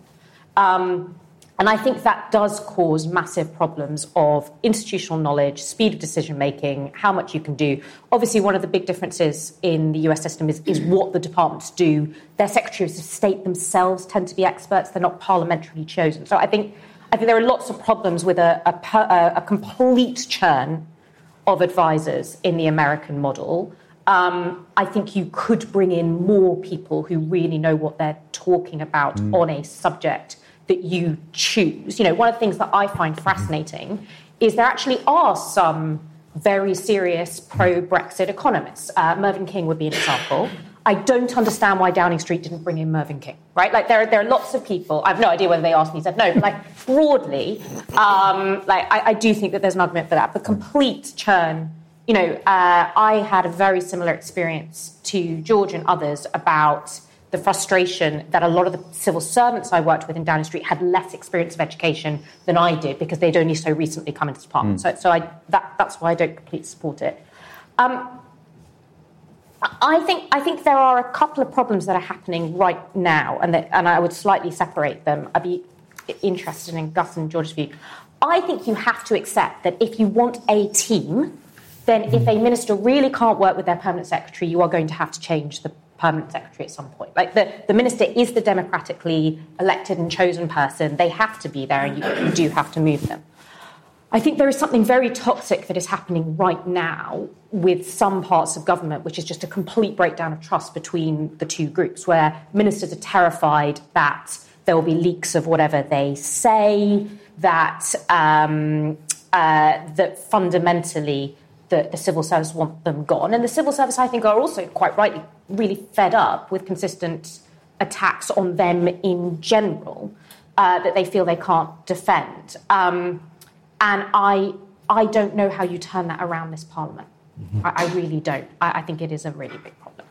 Um, and I think that does cause massive problems of institutional knowledge, speed of decision making, how much you can do. Obviously, one of the big differences in the US system is, is what the departments do. Their secretaries of state themselves tend to be experts, they're not parliamentarily chosen. So I think, I think there are lots of problems with a, a, a complete churn of advisors in the American model. Um, I think you could bring in more people who really know what they're talking about mm. on a subject that you choose. You know, one of the things that I find fascinating is there actually are some very serious pro Brexit economists. Uh, Mervyn King would be an example. I don't understand why Downing Street didn't bring in Mervyn King, right? Like, there are, there are lots of people, I have no idea whether they asked me, said no, but like, broadly, um, like, I, I, do think that there's an argument for that. But complete churn, you know, uh, I had a very similar experience to George and others about the frustration that a lot of the civil servants I worked with in Downing Street had less experience of education than I did because they'd only so recently come into the department. Mm. So, so I, that, that's why I don't completely support it. Um, I think, I think there are a couple of problems that are happening right now, and, that, and I would slightly separate them. I'd be interested in Gus and George's view. I think you have to accept that if you want a team, then if a minister really can't work with their permanent secretary, you are going to have to change the permanent secretary at some point. Like the, the minister is the democratically elected and chosen person. They have to be there, and you, you do have to move them. I think there is something very toxic that is happening right now with some parts of government, which is just a complete breakdown of trust between the two groups, where ministers are terrified that there will be leaks of whatever they say, that um, uh, that fundamentally the, the civil service want them gone. And the civil service, I think, are also quite rightly really fed up with consistent attacks on them in general uh, that they feel they can't defend. Um, and I, I don't know how you turn that around this parliament. Mm-hmm. I, I, really don't. I, I, think it is a really big problem.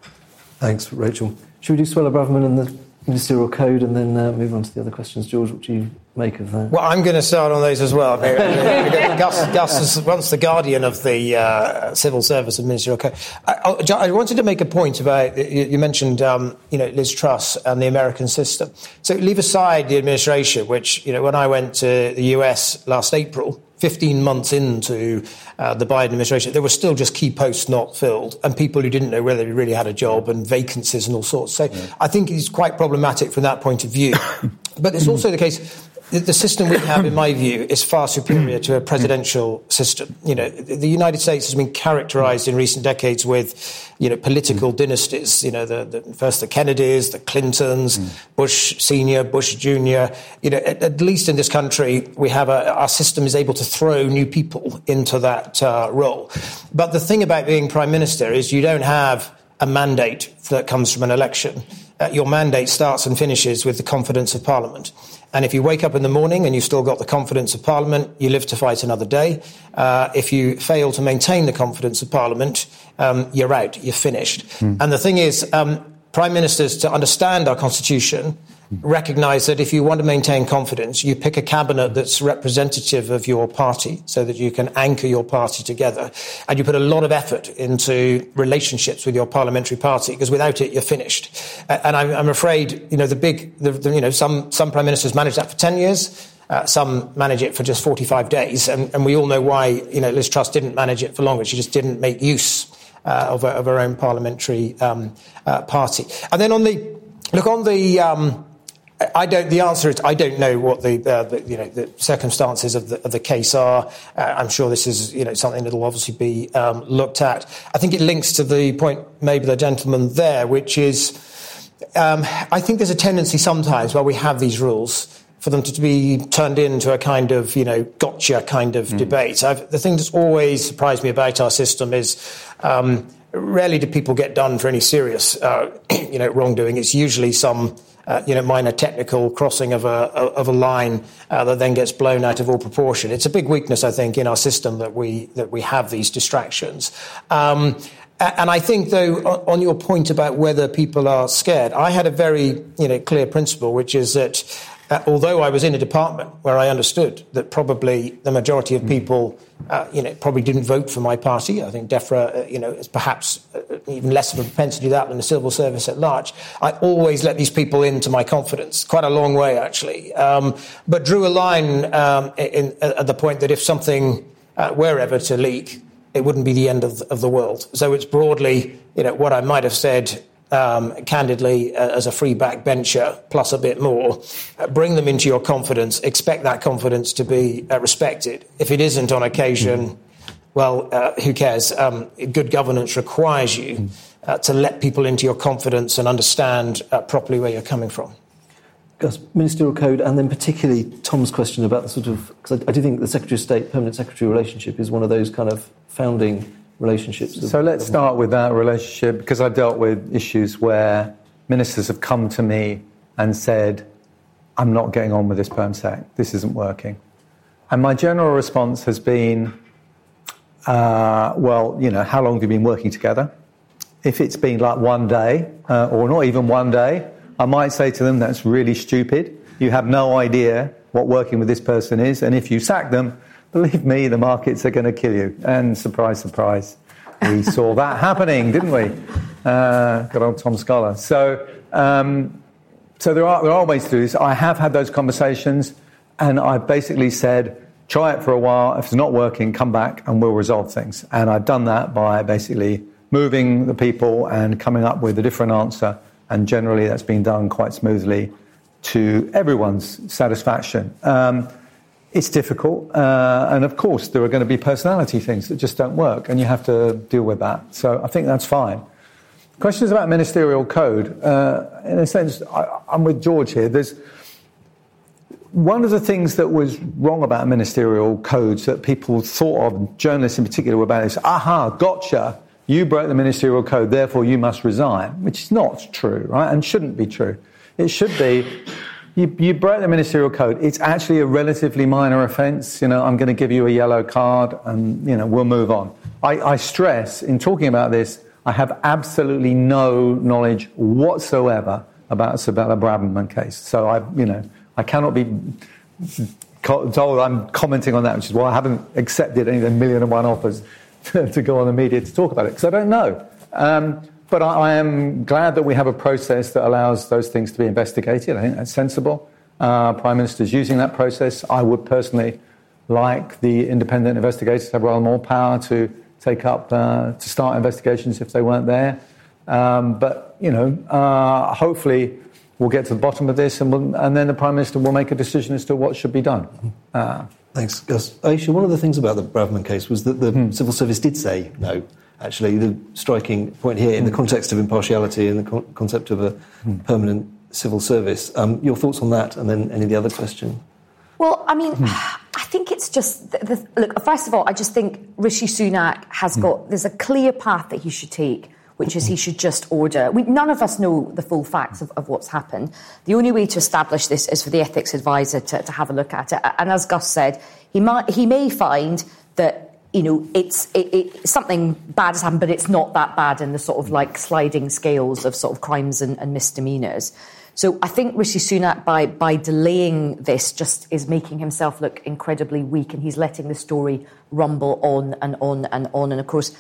Thanks, Rachel. Should we do Suella Braverman and the ministerial code and then uh, move on to the other questions. George, what do you make of that? Well, I'm going to start on those as well. <laughs> Gus, Gus is once the guardian of the uh, civil service and ministerial code. I, I, wanted to make a point about you mentioned um, you know Liz Truss and the American system. So leave aside the administration, which you know when I went to the US last April 15 months into uh, the Biden administration, there were still just key posts not filled and people who didn't know whether they really had a job and vacancies and all sorts. So yeah. I think it's quite problematic from that point of view. <coughs> but it's also the case the system we have, in my view, is far superior to a presidential system. You know, the United States has been characterized in recent decades with, you know, political dynasties. You know, the, the first the Kennedys, the Clintons, mm. Bush Senior, Bush Junior. You know, at, at, least in this country, we have a, our system is able to throw new people into that uh, role. But the thing about being prime minister is you don't have a mandate that comes from an election. Uh, your mandate starts and finishes with the confidence of Parliament. And if you wake up in the morning and you've still got the confidence of Parliament, you live to fight another day. Uh, if you fail to maintain the confidence of Parliament, um, you're out, you're finished. Mm. And the thing is, um, prime ministers, to understand our constitution, recognise that if you want to maintain confidence, you pick a cabinet that's representative of your party so that you can anchor your party together. And you put a lot of effort into relationships with your parliamentary party because without it, you're finished. And I'm, I'm afraid, you know, the big, the, the, you know, some, some prime ministers manage that for 10 years. Uh, some manage it for just 45 days, and, and, we all know why. You know, Liz Truss didn't manage it for longer. She just didn't make use uh, of, of, her own parliamentary um, uh, party. And then on the look on the. Um, I don't. The answer is I don't know what the, uh, the you know the circumstances of the, of the case are. Uh, I'm sure this is you know something that will obviously be um, looked at. I think it links to the point made by the gentleman there, which is um, I think there's a tendency sometimes where we have these rules for them to be turned into a kind of, you know, gotcha kind of mm. debate. I've, the thing that's always surprised me about our system is um, rarely do people get done for any serious, uh, <clears throat> you know, wrongdoing. It's usually some, you know, minor technical crossing of a of a line uh, that then gets blown out of all proportion. It's a big weakness, I think, in our system that we that we have these distractions. Um, and I think, though, on your point about whether people are scared, I had a very you know, clear principle, which is that uh, although I was in a department where I understood that probably the majority of people, uh, you know, probably didn't vote for my party. I think DEFRA, uh, you know, is perhaps uh, even less of a propensity to that than the civil service at large. I always let these people into my confidence, quite a long way actually, um, but drew a line um, in, at the point that if something uh, were ever to leak, it wouldn't be the end of, of the world. So it's broadly, you know, what I might have said um, candidly uh, as a free backbencher plus a bit more. Uh, bring them into your confidence. Expect that confidence to be uh, respected. If it isn't on occasion, well, uh, who cares? Um, good governance requires you uh, to let people into your confidence and understand uh, properly where you're coming from. Gus, ministerial code, and then particularly Tom's question about the sort of, because I, I do think the Secretary of State, permanent secretary relationship is one of those kind of founding relationships? So let's start with that relationship because I've dealt with issues where ministers have come to me and said, I'm not getting on with this perm sec, this isn't working. And my general response has been, uh, well, you know, how long have you been working together? If it's been like one day, uh, or not even one day, I might say to them, that's really stupid. You have no idea what working with this person is. And if you sack them, believe me, the markets are going to kill you. And surprise, surprise, we <laughs> saw that happening, didn't we? Uh, good old Tom Scholar. So, um, so there are there are ways to do this. I have had those conversations, and I basically said, try it for a while. If it's not working, come back, and we'll resolve things. And I've done that by basically moving the people and coming up with a different answer. And generally, that's been done quite smoothly to everyone's satisfaction. Um, it's difficult, uh, and of course, there are going to be personality things that just don't work, and you have to deal with that. So I think that's fine. Questions about ministerial code. Uh, in a sense, I, I'm with George here. There's one of the things that was wrong about ministerial codes that people thought of, journalists in particular, were about is, aha, gotcha, you broke the ministerial code, therefore you must resign, which is not true, right, and shouldn't be true. It should be you, you broke the ministerial code. It's actually a relatively minor offence. You know, I'm going to give you a yellow card and, you know, we'll move on. I, I stress in talking about this, I have absolutely no knowledge whatsoever about Suella Braverman case. So I, you know, I cannot be told I'm commenting on that, which is why I haven't accepted any of the million and one offers to, <laughs> to go on the media to talk about it, because I don't know. Um, but I, I, am glad that we have a process that allows those things to be investigated. I think that's sensible. Uh, Prime Minister's using that process. I would personally like the independent investigators to have rather more power to take up, uh, to start investigations if they weren't there. Um, but, you know, uh, hopefully we'll get to the bottom of this and, we'll, and, then the Prime Minister will make a decision as to what should be done. Uh, Thanks, Gus. Ayesha, one of the things about the Braverman case was that the hmm. civil service did say no actually the striking point here in the context of impartiality and the co- concept of a hmm. permanent civil service. Um, your thoughts on that, and then any of the other question? Well, I mean, hmm. I think it's just the, the, look. First of all, I just think Rishi Sunak has hmm. got there's a clear path that he should take. Which is he should just order. We, none of us know the full facts of, of, what's happened. The only way to establish this is for the ethics advisor to, to have a look at it. And as Gus said, he might he may find that you know, it's it, it, something bad has happened, but it's not that bad in the sort of like sliding scales of sort of crimes and, and misdemeanors. So I think Rishi Sunak, by, by delaying this, just is making himself look incredibly weak and he's letting the story rumble on and on and on. And of course,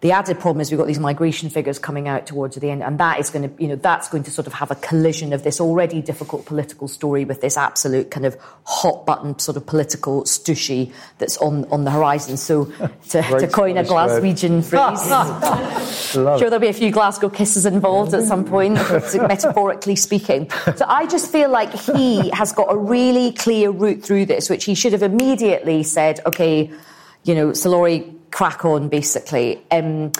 the added problem is we've got these migration figures coming out towards the end, and that is going to, you know, that's going to sort of have a collision of this already difficult political story with this absolute kind of hot button sort of political stushy that's on, on the horizon. So, to, to coin a Glaswegian <laughs> phrase, sure there'll be a few Glasgow kisses involved at some point, <laughs> metaphorically speaking. So I just feel like he has got a really clear route through this, which he should have immediately said, okay, you know, Solori crack on, basically. Um,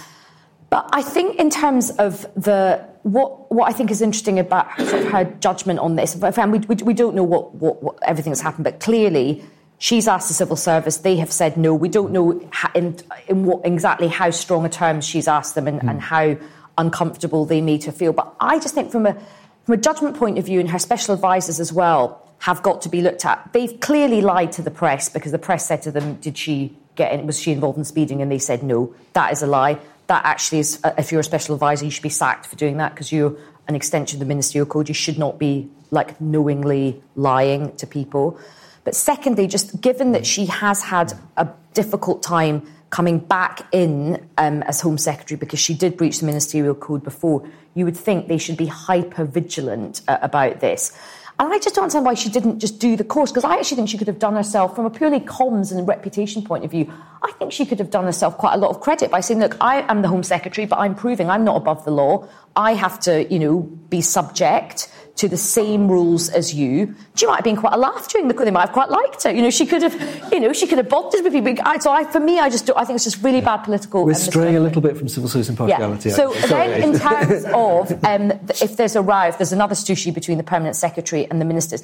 but I think in terms of the what what I think is interesting about sort of her judgment on this, and we, we, we don't know what, what, what everything that's happened, but clearly she's asked the civil service. They have said no. We don't know in, in what exactly how strong a terms she's asked them and, mm. and how uncomfortable they made her feel. But I just think from a from a judgment point of view, and her special advisors as well have got to be looked at. They've clearly lied to the press because the press said to them, "Did she get in, was she involved in speeding? And they said no. That is a lie. That actually is, uh, if you're a special advisor, you should be sacked for doing that because you're an extension of the ministerial code. You should not be like knowingly lying to people. But secondly, just given that she has had a difficult time coming back in um, as Home Secretary because she did breach the ministerial code before, you would think they should be hyper vigilant uh, about this. And I just don't understand why she didn't just do the course, because I actually think she could have done herself, from a purely comms and reputation point of view, I think she could have done herself quite a lot of credit by saying, look, I am the Home Secretary, but I'm proving I'm not above the law. I have to, you know, be subject to the same rules as you. She might have been quite a laugh during the. They might have quite liked her. You know, she could have, you know, she could have bonded with people. So I, for me, I just, I think it's just really bad political. We're straying a little bit from civil service impartiality. Yeah. So then, in terms <laughs> of um, if there's a row, if there's another stushy between the permanent secretary and the ministers,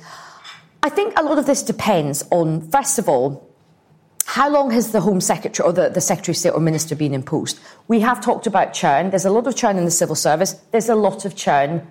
I think a lot of this depends on, first of all, how long has the Home Secretary or the, the Secretary of State or Minister been in post? We have talked about churn. There's a lot of churn in the civil service. There's a lot of churn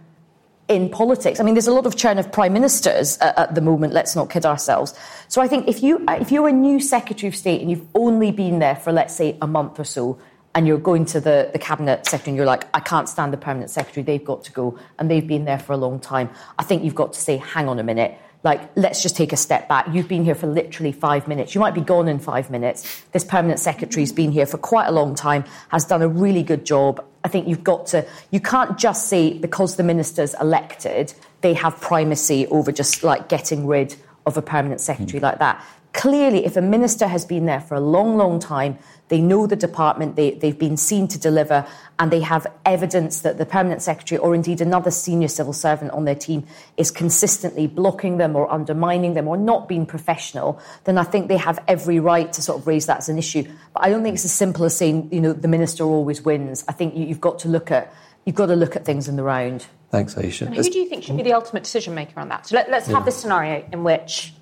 in politics. I mean, there's a lot of churn of prime ministers at, at, the moment. Let's not kid ourselves. So I think if you uh, if you're a new Secretary of State and you've only been there for let's say a month or so, and you're going to the, the cabinet secretary and you're like, I can't stand the permanent secretary. They've got to go, and they've been there for a long time. I think you've got to say, hang on a minute like, let's just take a step back. You've been here for literally five minutes. You might be gone in five minutes. This permanent secretary's been here for quite a long time, has done a really good job. I think you've got to, you can't just say because the minister's elected, they have primacy over just like getting rid of a permanent secretary mm. like that. Clearly, if a minister has been there for a long, long time, they know the department, they, they've been seen to deliver, and they have evidence that the permanent secretary or indeed another senior civil servant on their team is consistently blocking them or undermining them or not being professional, then I think they have every right to sort of raise that as an issue. But I don't think it's as simple as saying, you know, the minister always wins. I think you, have got to look at you've got to look at things in the round. Thanks, Ayesha. And who do you think should be the ultimate decision maker on that? So let, us have this scenario in which,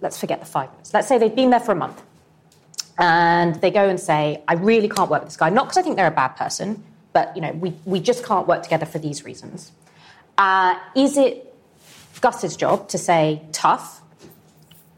let's forget the five minutes. Let's say they've been there for a month and they go and say, I really can't work with this guy, not because I think they're a bad person, but you know, we, we just can't work together for these reasons. Uh, is it Gus's job to say tough,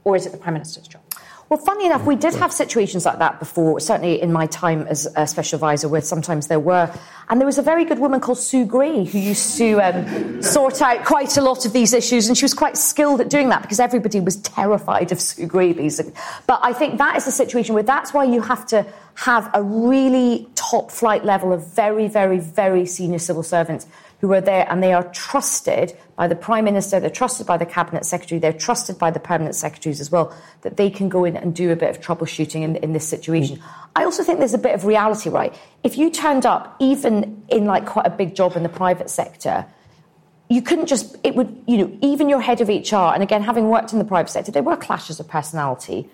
or is it the Prime Minister's job? Well, funny enough, we did have situations like that before, certainly in my time as a special advisor, where sometimes there were. And there was a very good woman called Sue Gray who used to um, sort out quite a lot of these issues, and she was quite skilled at doing that because everybody was terrified of Sue Gray, basically. But I think that is a situation where that's why you have to have a really top flight level of very, very, very senior civil servants who are there and they are trusted by the Prime Minister, they're trusted by the Cabinet Secretary, they're trusted by the Permanent Secretaries as well, that they can go in and do a bit of troubleshooting in, in this situation. I also think there's a bit of reality, right? If you turned up, even in like quite a big job in the private sector, you couldn't just, it would, you know, even your head of HR, and again, having worked in the private sector, there were clashes of personality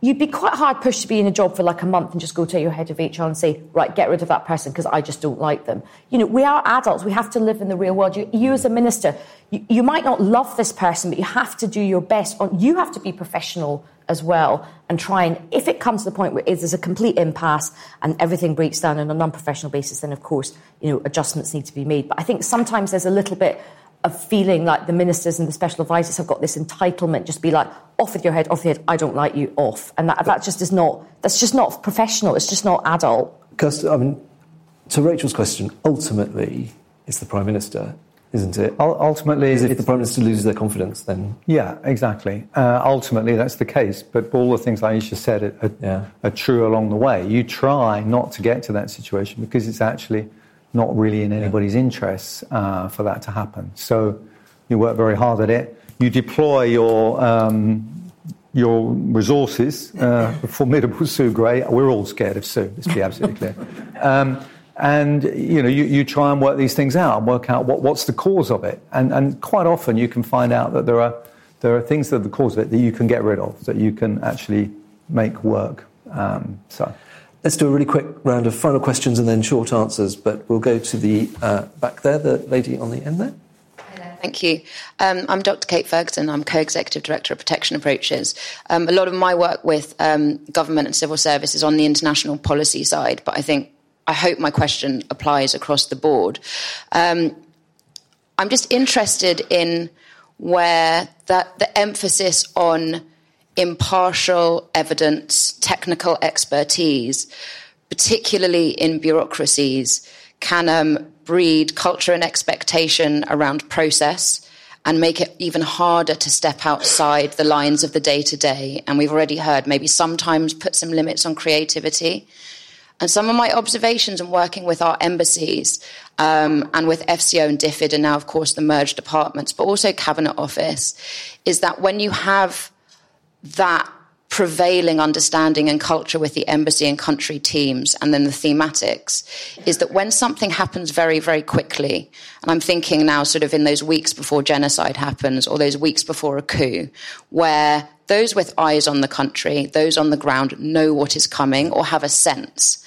you'd be quite hard pushed to be in a job for like a month and just go to your head of HR and say, right, get rid of that person because I just don't like them. You know, we are adults. We have to live in the real world. You, you as a minister, you, you, might not love this person, but you have to do your best. On, you have to be professional as well and try and, if it comes to the point where there's a complete impasse and everything breaks down on a non-professional basis, then of course, you know, adjustments need to be made. But I think sometimes there's a little bit of feeling like the ministers and the special advisors have got this entitlement, just be like, off with your head, off with your head, I don't like you, off. And that, that just is not, that's just not professional, it's just not adult. Because, I mean, to Rachel's question, ultimately, it's the Prime Minister. isn't it? ultimately, if the Prime Minister loses their confidence, then. Yeah, exactly. Uh, ultimately, that's the case. But all the things Ayesha said are, are, yeah. are, true along the way. You try not to get to that situation because it's actually not really in anybody's yeah. interests uh, for that to happen. So you work very hard at it. You deploy your. Um, your resources, uh, <laughs> formidable Sue Gray. We're all scared of Sue, let's be absolutely clear. Um, and you know you, you try and work these things out and work out what, what's the cause of it and, and quite often you can find out that there are there are things that are the cause of it that you can get rid of that you can actually make work um, so let's do a really quick round of final questions and then short answers but we'll go to the uh, back there the lady on the end there Thank you. Um, I'm Dr. Kate Ferguson. I'm co-executive director of Protection Approaches. Um, a lot of my work with um, government and civil service is on the international policy side, but I think I hope my question applies across the board. Um, I'm just interested in where that the emphasis on impartial evidence, technical expertise, particularly in bureaucracies, can um, breed culture and expectation around process and make it even harder to step outside the lines of the day to day. And we've already heard maybe sometimes put some limits on creativity. And some of my observations in working with our embassies um, and with FCO and DFID, and now, of course, the merged departments, but also Cabinet Office, is that when you have that prevailing understanding and culture with the embassy and country teams and then the thematics is that when something happens very very quickly and i'm thinking now sort of in those weeks before genocide happens or those weeks before a coup where those with eyes on the country those on the ground know what is coming or have a sense.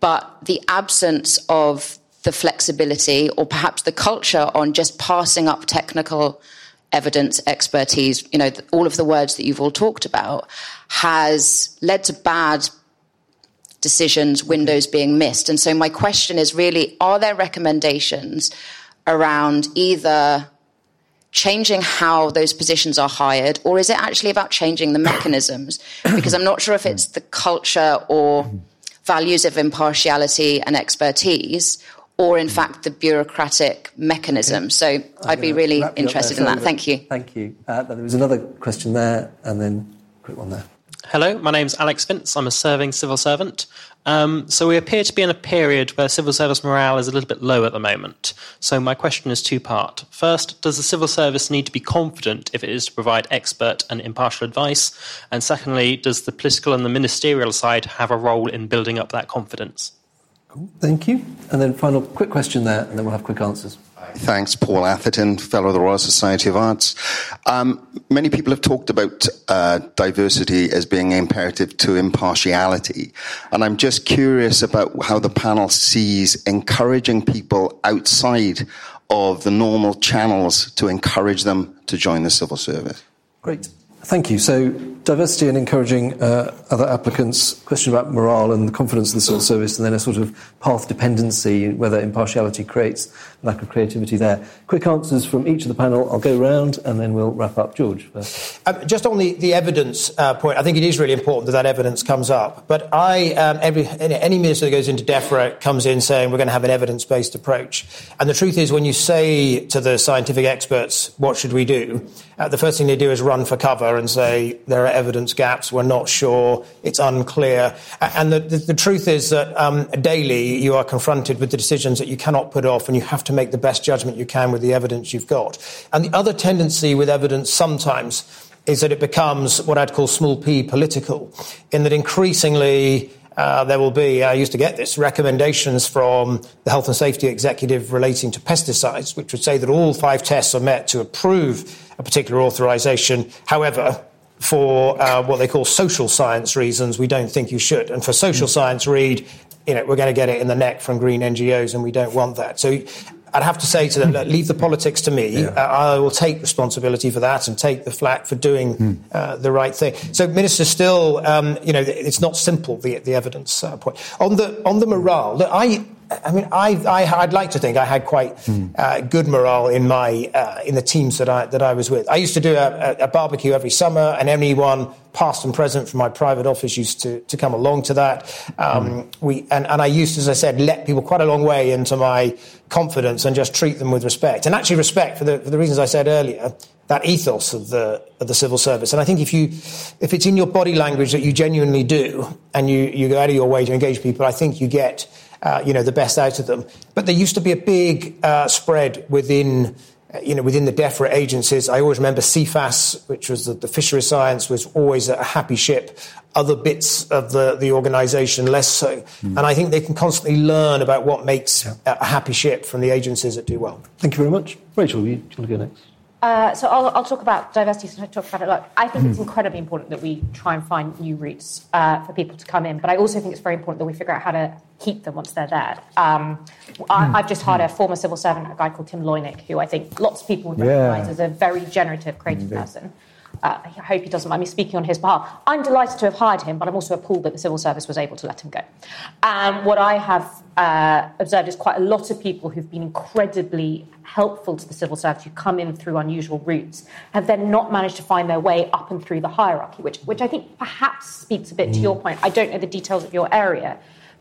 But the absence of the flexibility or perhaps the culture on just passing up technical evidence, expertise, you know, all of the words that you've all talked about, has led to bad decisions, windows being missed. And so my question is really are there recommendations around either changing how those positions are hired, or is it actually about changing the mechanisms? <coughs> Because I'm not sure if it's the culture or values of impartiality and expertise, or in fact the bureaucratic mechanism. So I'd be really interested in that. Thank you. Thank you. Uh, there was another question there, and then quick one there. Hello, my name's Alex Vince. I'm a serving civil servant. Um, so we appear to be in a period where civil service morale is a little bit low at the moment. So my question is two part. First, does the civil service need to be confident if it is to provide expert and impartial advice? And secondly, does the political and the ministerial side have a role in building up that confidence? Cool. Thank you. And then final quick question there, and then we'll have quick answers. Thanks, Paul Atherton, Fellow of the Royal Society of Arts. Um, many people have talked about uh, diversity as being imperative to impartiality. And I'm just curious about how the panel sees encouraging people outside of the normal channels to encourage them to join the civil service. Great. Thank you. So, diversity and encouraging uh, other applicants, question about morale and the confidence of the civil service, and then a sort of path dependency, whether impartiality creates lack of creativity there. Quick answers from each of the panel. I'll go round and then we'll wrap up. George, um, just on the, the evidence uh, point, I think it is really important that that evidence comes up. But I, um, every, any minister that goes into DEFRA comes in saying we're going to have an evidence based approach. And the truth is, when you say to the scientific experts, what should we do? Uh, the first thing they do is run for cover and say there are evidence gaps, we're not sure, it's unclear. And the, the, the truth is that um, daily you are confronted with the decisions that you cannot put off and you have to make the best judgment you can with the evidence you've got. And the other tendency with evidence sometimes is that it becomes what I'd call small p political, in that increasingly uh, there will be, I used to get this, recommendations from the health and safety executive relating to pesticides, which would say that all five tests are met to approve a particular authorization. However, for uh, what they call social science reasons, we don't think you should. And for social science, read, you know, we're going to get it in the neck from green NGOs, and we don't want that. So I'd have to say to them, leave the politics to me. Yeah. Uh, I will take responsibility for that and take the flak for doing mm. uh, the right thing. So, Minister, still, um, you know, it's not simple the, the evidence uh, point on the on the morale. Look, I I mean, I, I, would like to think I had quite mm. uh, good morale in my uh, in the teams that I that I was with. I used to do a, a, barbecue every summer, and anyone past and present from my private office used to, to come along to that. Um, mm. We and, and I used, as I said, let people quite a long way into my confidence and just treat them with respect, and actually respect for the for the reasons I said earlier. That ethos of the of the civil service, and I think if you if it's in your body language that you genuinely do, and you you go out of your way to engage people, I think you get uh, you know, the best out of them. But there used to be a big uh, spread within, uh, you know, within the DEFRA agencies. I always remember Cefas, which was the, the fishery science, was always a happy ship. Other bits of the, the organisation less so. Mm. And I think they can constantly learn about what makes yeah. a happy ship from the agencies that do well. Thank you very much. Rachel, you, do you want to go next? Uh, so I'll, I'll, talk about diversity. So I talk about it. Like, I think mm. it's hmm. incredibly important that we try and find new routes uh, for people to come in, but I also think it's very important that we figure out how to keep them once they're there. Um, I, have hmm. just hired a former civil servant, a guy called Tim Leunig, who I think lots of people would recognise yeah. as a very generative, creative person. Uh, I hope he doesn't mind me speaking on his behalf. I'm delighted to have hired him, but I'm also appalled that the civil service was able to let him go. And what I have uh, observed is quite a lot of people who've been incredibly helpful to the civil service who come in through unusual routes have then not managed to find their way up and through the hierarchy, which, which I think perhaps speaks a bit to your mm. point. I don't know the details of your area,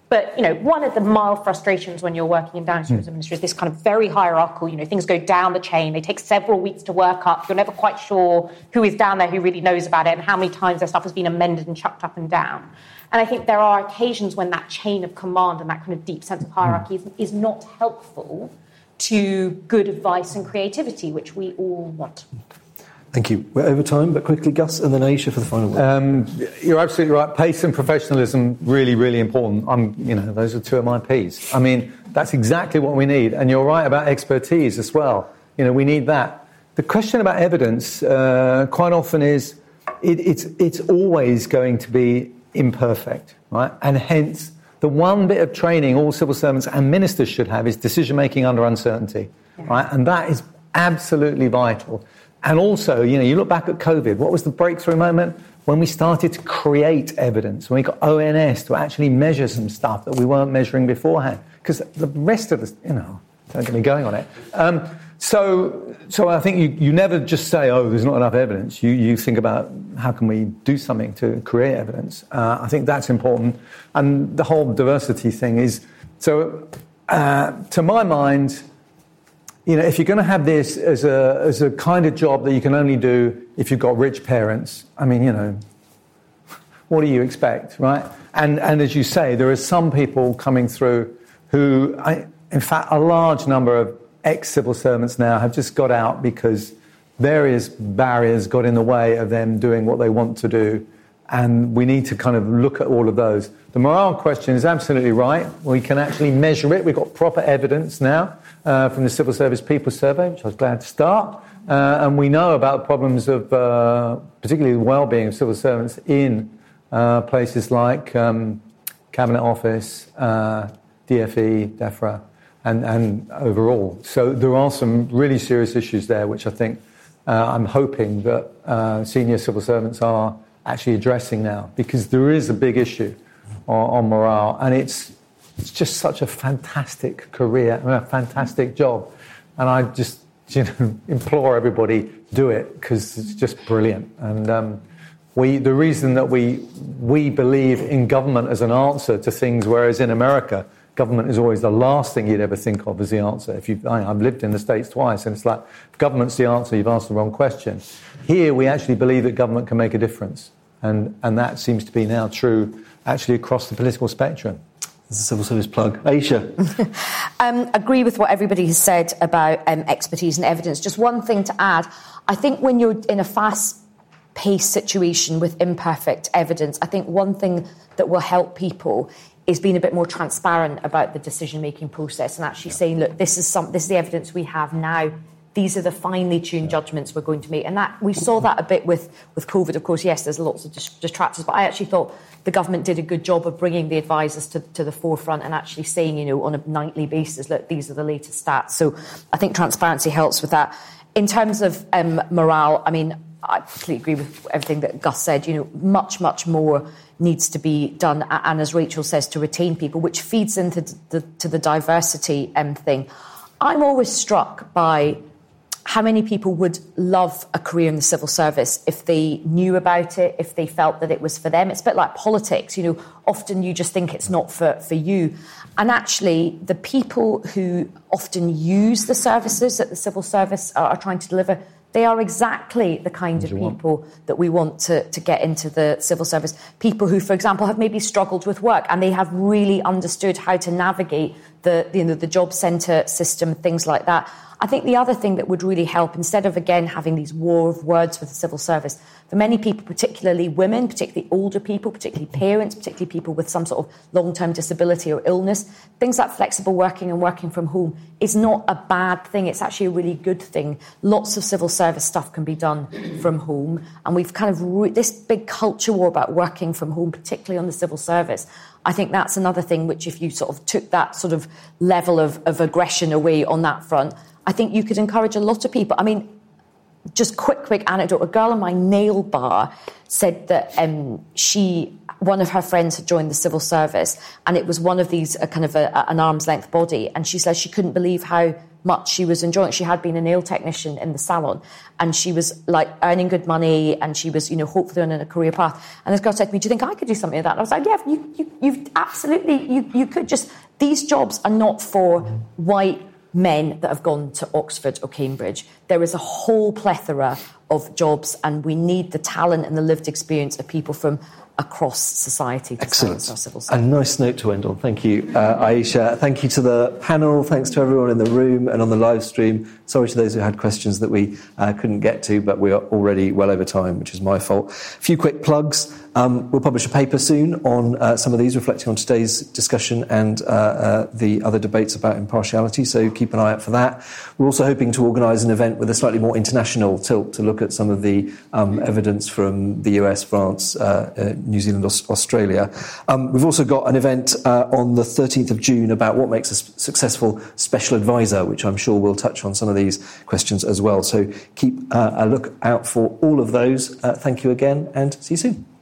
but you know, one of the mild frustrations when you're working in downstream mm. ministry is this kind of very hierarchical. You know, things go down the chain. They take several weeks to work up. You're never quite sure who is down there, who really knows about it, and how many times their stuff has been amended and chucked up and down. And I think there are occasions when that chain of command and that kind of deep sense of hierarchy mm. is, is not helpful to good advice and creativity, which we all want. Thank you. We're over time, but quickly, Gus, and then Ayesha for the final word. Um, you're absolutely right. Pace and professionalism really, really important. I'm, you know, those are two of my P's. I mean, that's exactly what we need. And you're right about expertise as well. You know, we need that. The question about evidence uh, quite often is it, it's, it's always going to be imperfect, right? And hence, the one bit of training all civil servants and ministers should have is decision making under uncertainty, yeah. right? And that is absolutely vital. And also, you know, you look back at COVID, what was the breakthrough moment? When we started to create evidence, when we got ONS to actually measure some stuff that we weren't measuring beforehand. Because the rest of us, you know, don't get me going on it. Um, so, so I think you, you never just say, oh, there's not enough evidence. You, you think about how can we do something to create evidence. Uh, I think that's important. And the whole diversity thing is, so uh, to my mind, you know, if you're going to have this as a, as a kind of job that you can only do if you've got rich parents, I mean, you know, <laughs> what do you expect, right? And, and as you say, there are some people coming through who, I, in fact, a large number of ex civil servants now have just got out because various barriers got in the way of them doing what they want to do. And we need to kind of look at all of those. The morale question is absolutely right. We can actually measure it. We've got proper evidence now uh, from the Civil Service People Survey, which I was glad to start. Uh, and we know about problems of uh, particularly the well-being of civil servants in uh, places like um, Cabinet Office, uh, DFE, DEFRA, and, and, overall. So there are some really serious issues there, which I think I'm hoping that senior civil servants are actually addressing now, because there is a big issue on, on morale, and it's it's just such a fantastic career and a fantastic job. And I just <laughs> you know, implore everybody do it because it's just brilliant. And um, we, the reason that we, we believe in government as an answer to things, whereas in America, government is always the last thing you'd ever think of as the answer. If you, I, have lived in the States twice, and it's like, if government's the answer, you've asked the wrong question. Here, we actually believe that government can make a difference. And, and that seems to be now true actually across the political spectrum. As a civil service plug. Ayesha. <laughs> um, agree with what everybody has said about um, expertise and evidence. Just one thing to add. I think when you're in a fast paced situation with imperfect evidence, I think one thing that will help people is being a bit more transparent about the decision making process and actually yeah. saying, look, this is some this is the evidence we have now these are the finely tuned judgments we're going to make. And that we saw that a bit with, with COVID. Of course, yes, there's lots of detractors, but I actually thought the government did a good job of bringing the advisors to, to the forefront and actually saying, you know, on a nightly basis, look, these are the latest stats. So I think transparency helps with that. In terms of um, morale, I mean, I completely agree with everything that Gus said. You know, much, much more needs to be done, and as Rachel says, to retain people, which feeds into the, to the diversity um, thing. I'm always struck by how many people would love a career in the civil service if they knew about it, if they felt that it was for them. It's a bit like politics, you know, often you just think it's not for, for you. And actually, the people who often use the services that the civil service are, are trying to deliver, they are exactly the kind of people want? that we want to, to get into the civil service. People who, for example, have maybe struggled with work and they have really understood how to navigate the, you know, the job centre system, things like that. I think the other thing that would really help, instead of again having these war of words with the civil service, for many people, particularly women, particularly older people, particularly parents, particularly people with some sort of long term disability or illness, things like flexible working and working from home is not a bad thing. It's actually a really good thing. Lots of civil service stuff can be done from home. And we've kind of re- this big culture war about working from home, particularly on the civil service. I think that's another thing which, if you sort of took that sort of level of, of aggression away on that front, I think you could encourage a lot of people. I mean, just quick, quick anecdote. A girl in my nail bar said that um, she, one of her friends had joined the civil service, and it was one of these uh, kind of a, an arm's length body, and she said she couldn't believe how much she was enjoying. She had been a nail technician in the salon, and she was like earning good money, and she was, you know, hopefully on a career path. And this girl said to me, "Do you think I could do something like that?" And I was like, "Yeah, you, you, you absolutely, you, you could. Just these jobs are not for white." Men that have gone to Oxford or Cambridge. There is a whole plethora of jobs, and we need the talent and the lived experience of people from across society to Excellent. civil A nice note to end on. Thank you, uh, Ayesha. Thank you to the panel. Thanks to everyone in the room and on the live stream. Sorry to those who had questions that we uh, couldn't get to, but we are already well over time, which is my fault. A few quick plugs. Um, we'll publish a paper soon on uh, some of these, reflecting on today's discussion and uh, uh, the other debates about impartiality, so keep an eye out for that. We're also hoping to organise an event with a slightly more international tilt to look at some of the um, evidence from the US, France, uh, uh, New Zealand, Australia. Um, we've also got an event uh, on the 13th of June about what makes a successful special advisor, which I'm sure will touch on some of these questions as well. So keep a look out for all of those. thank you again and see you soon.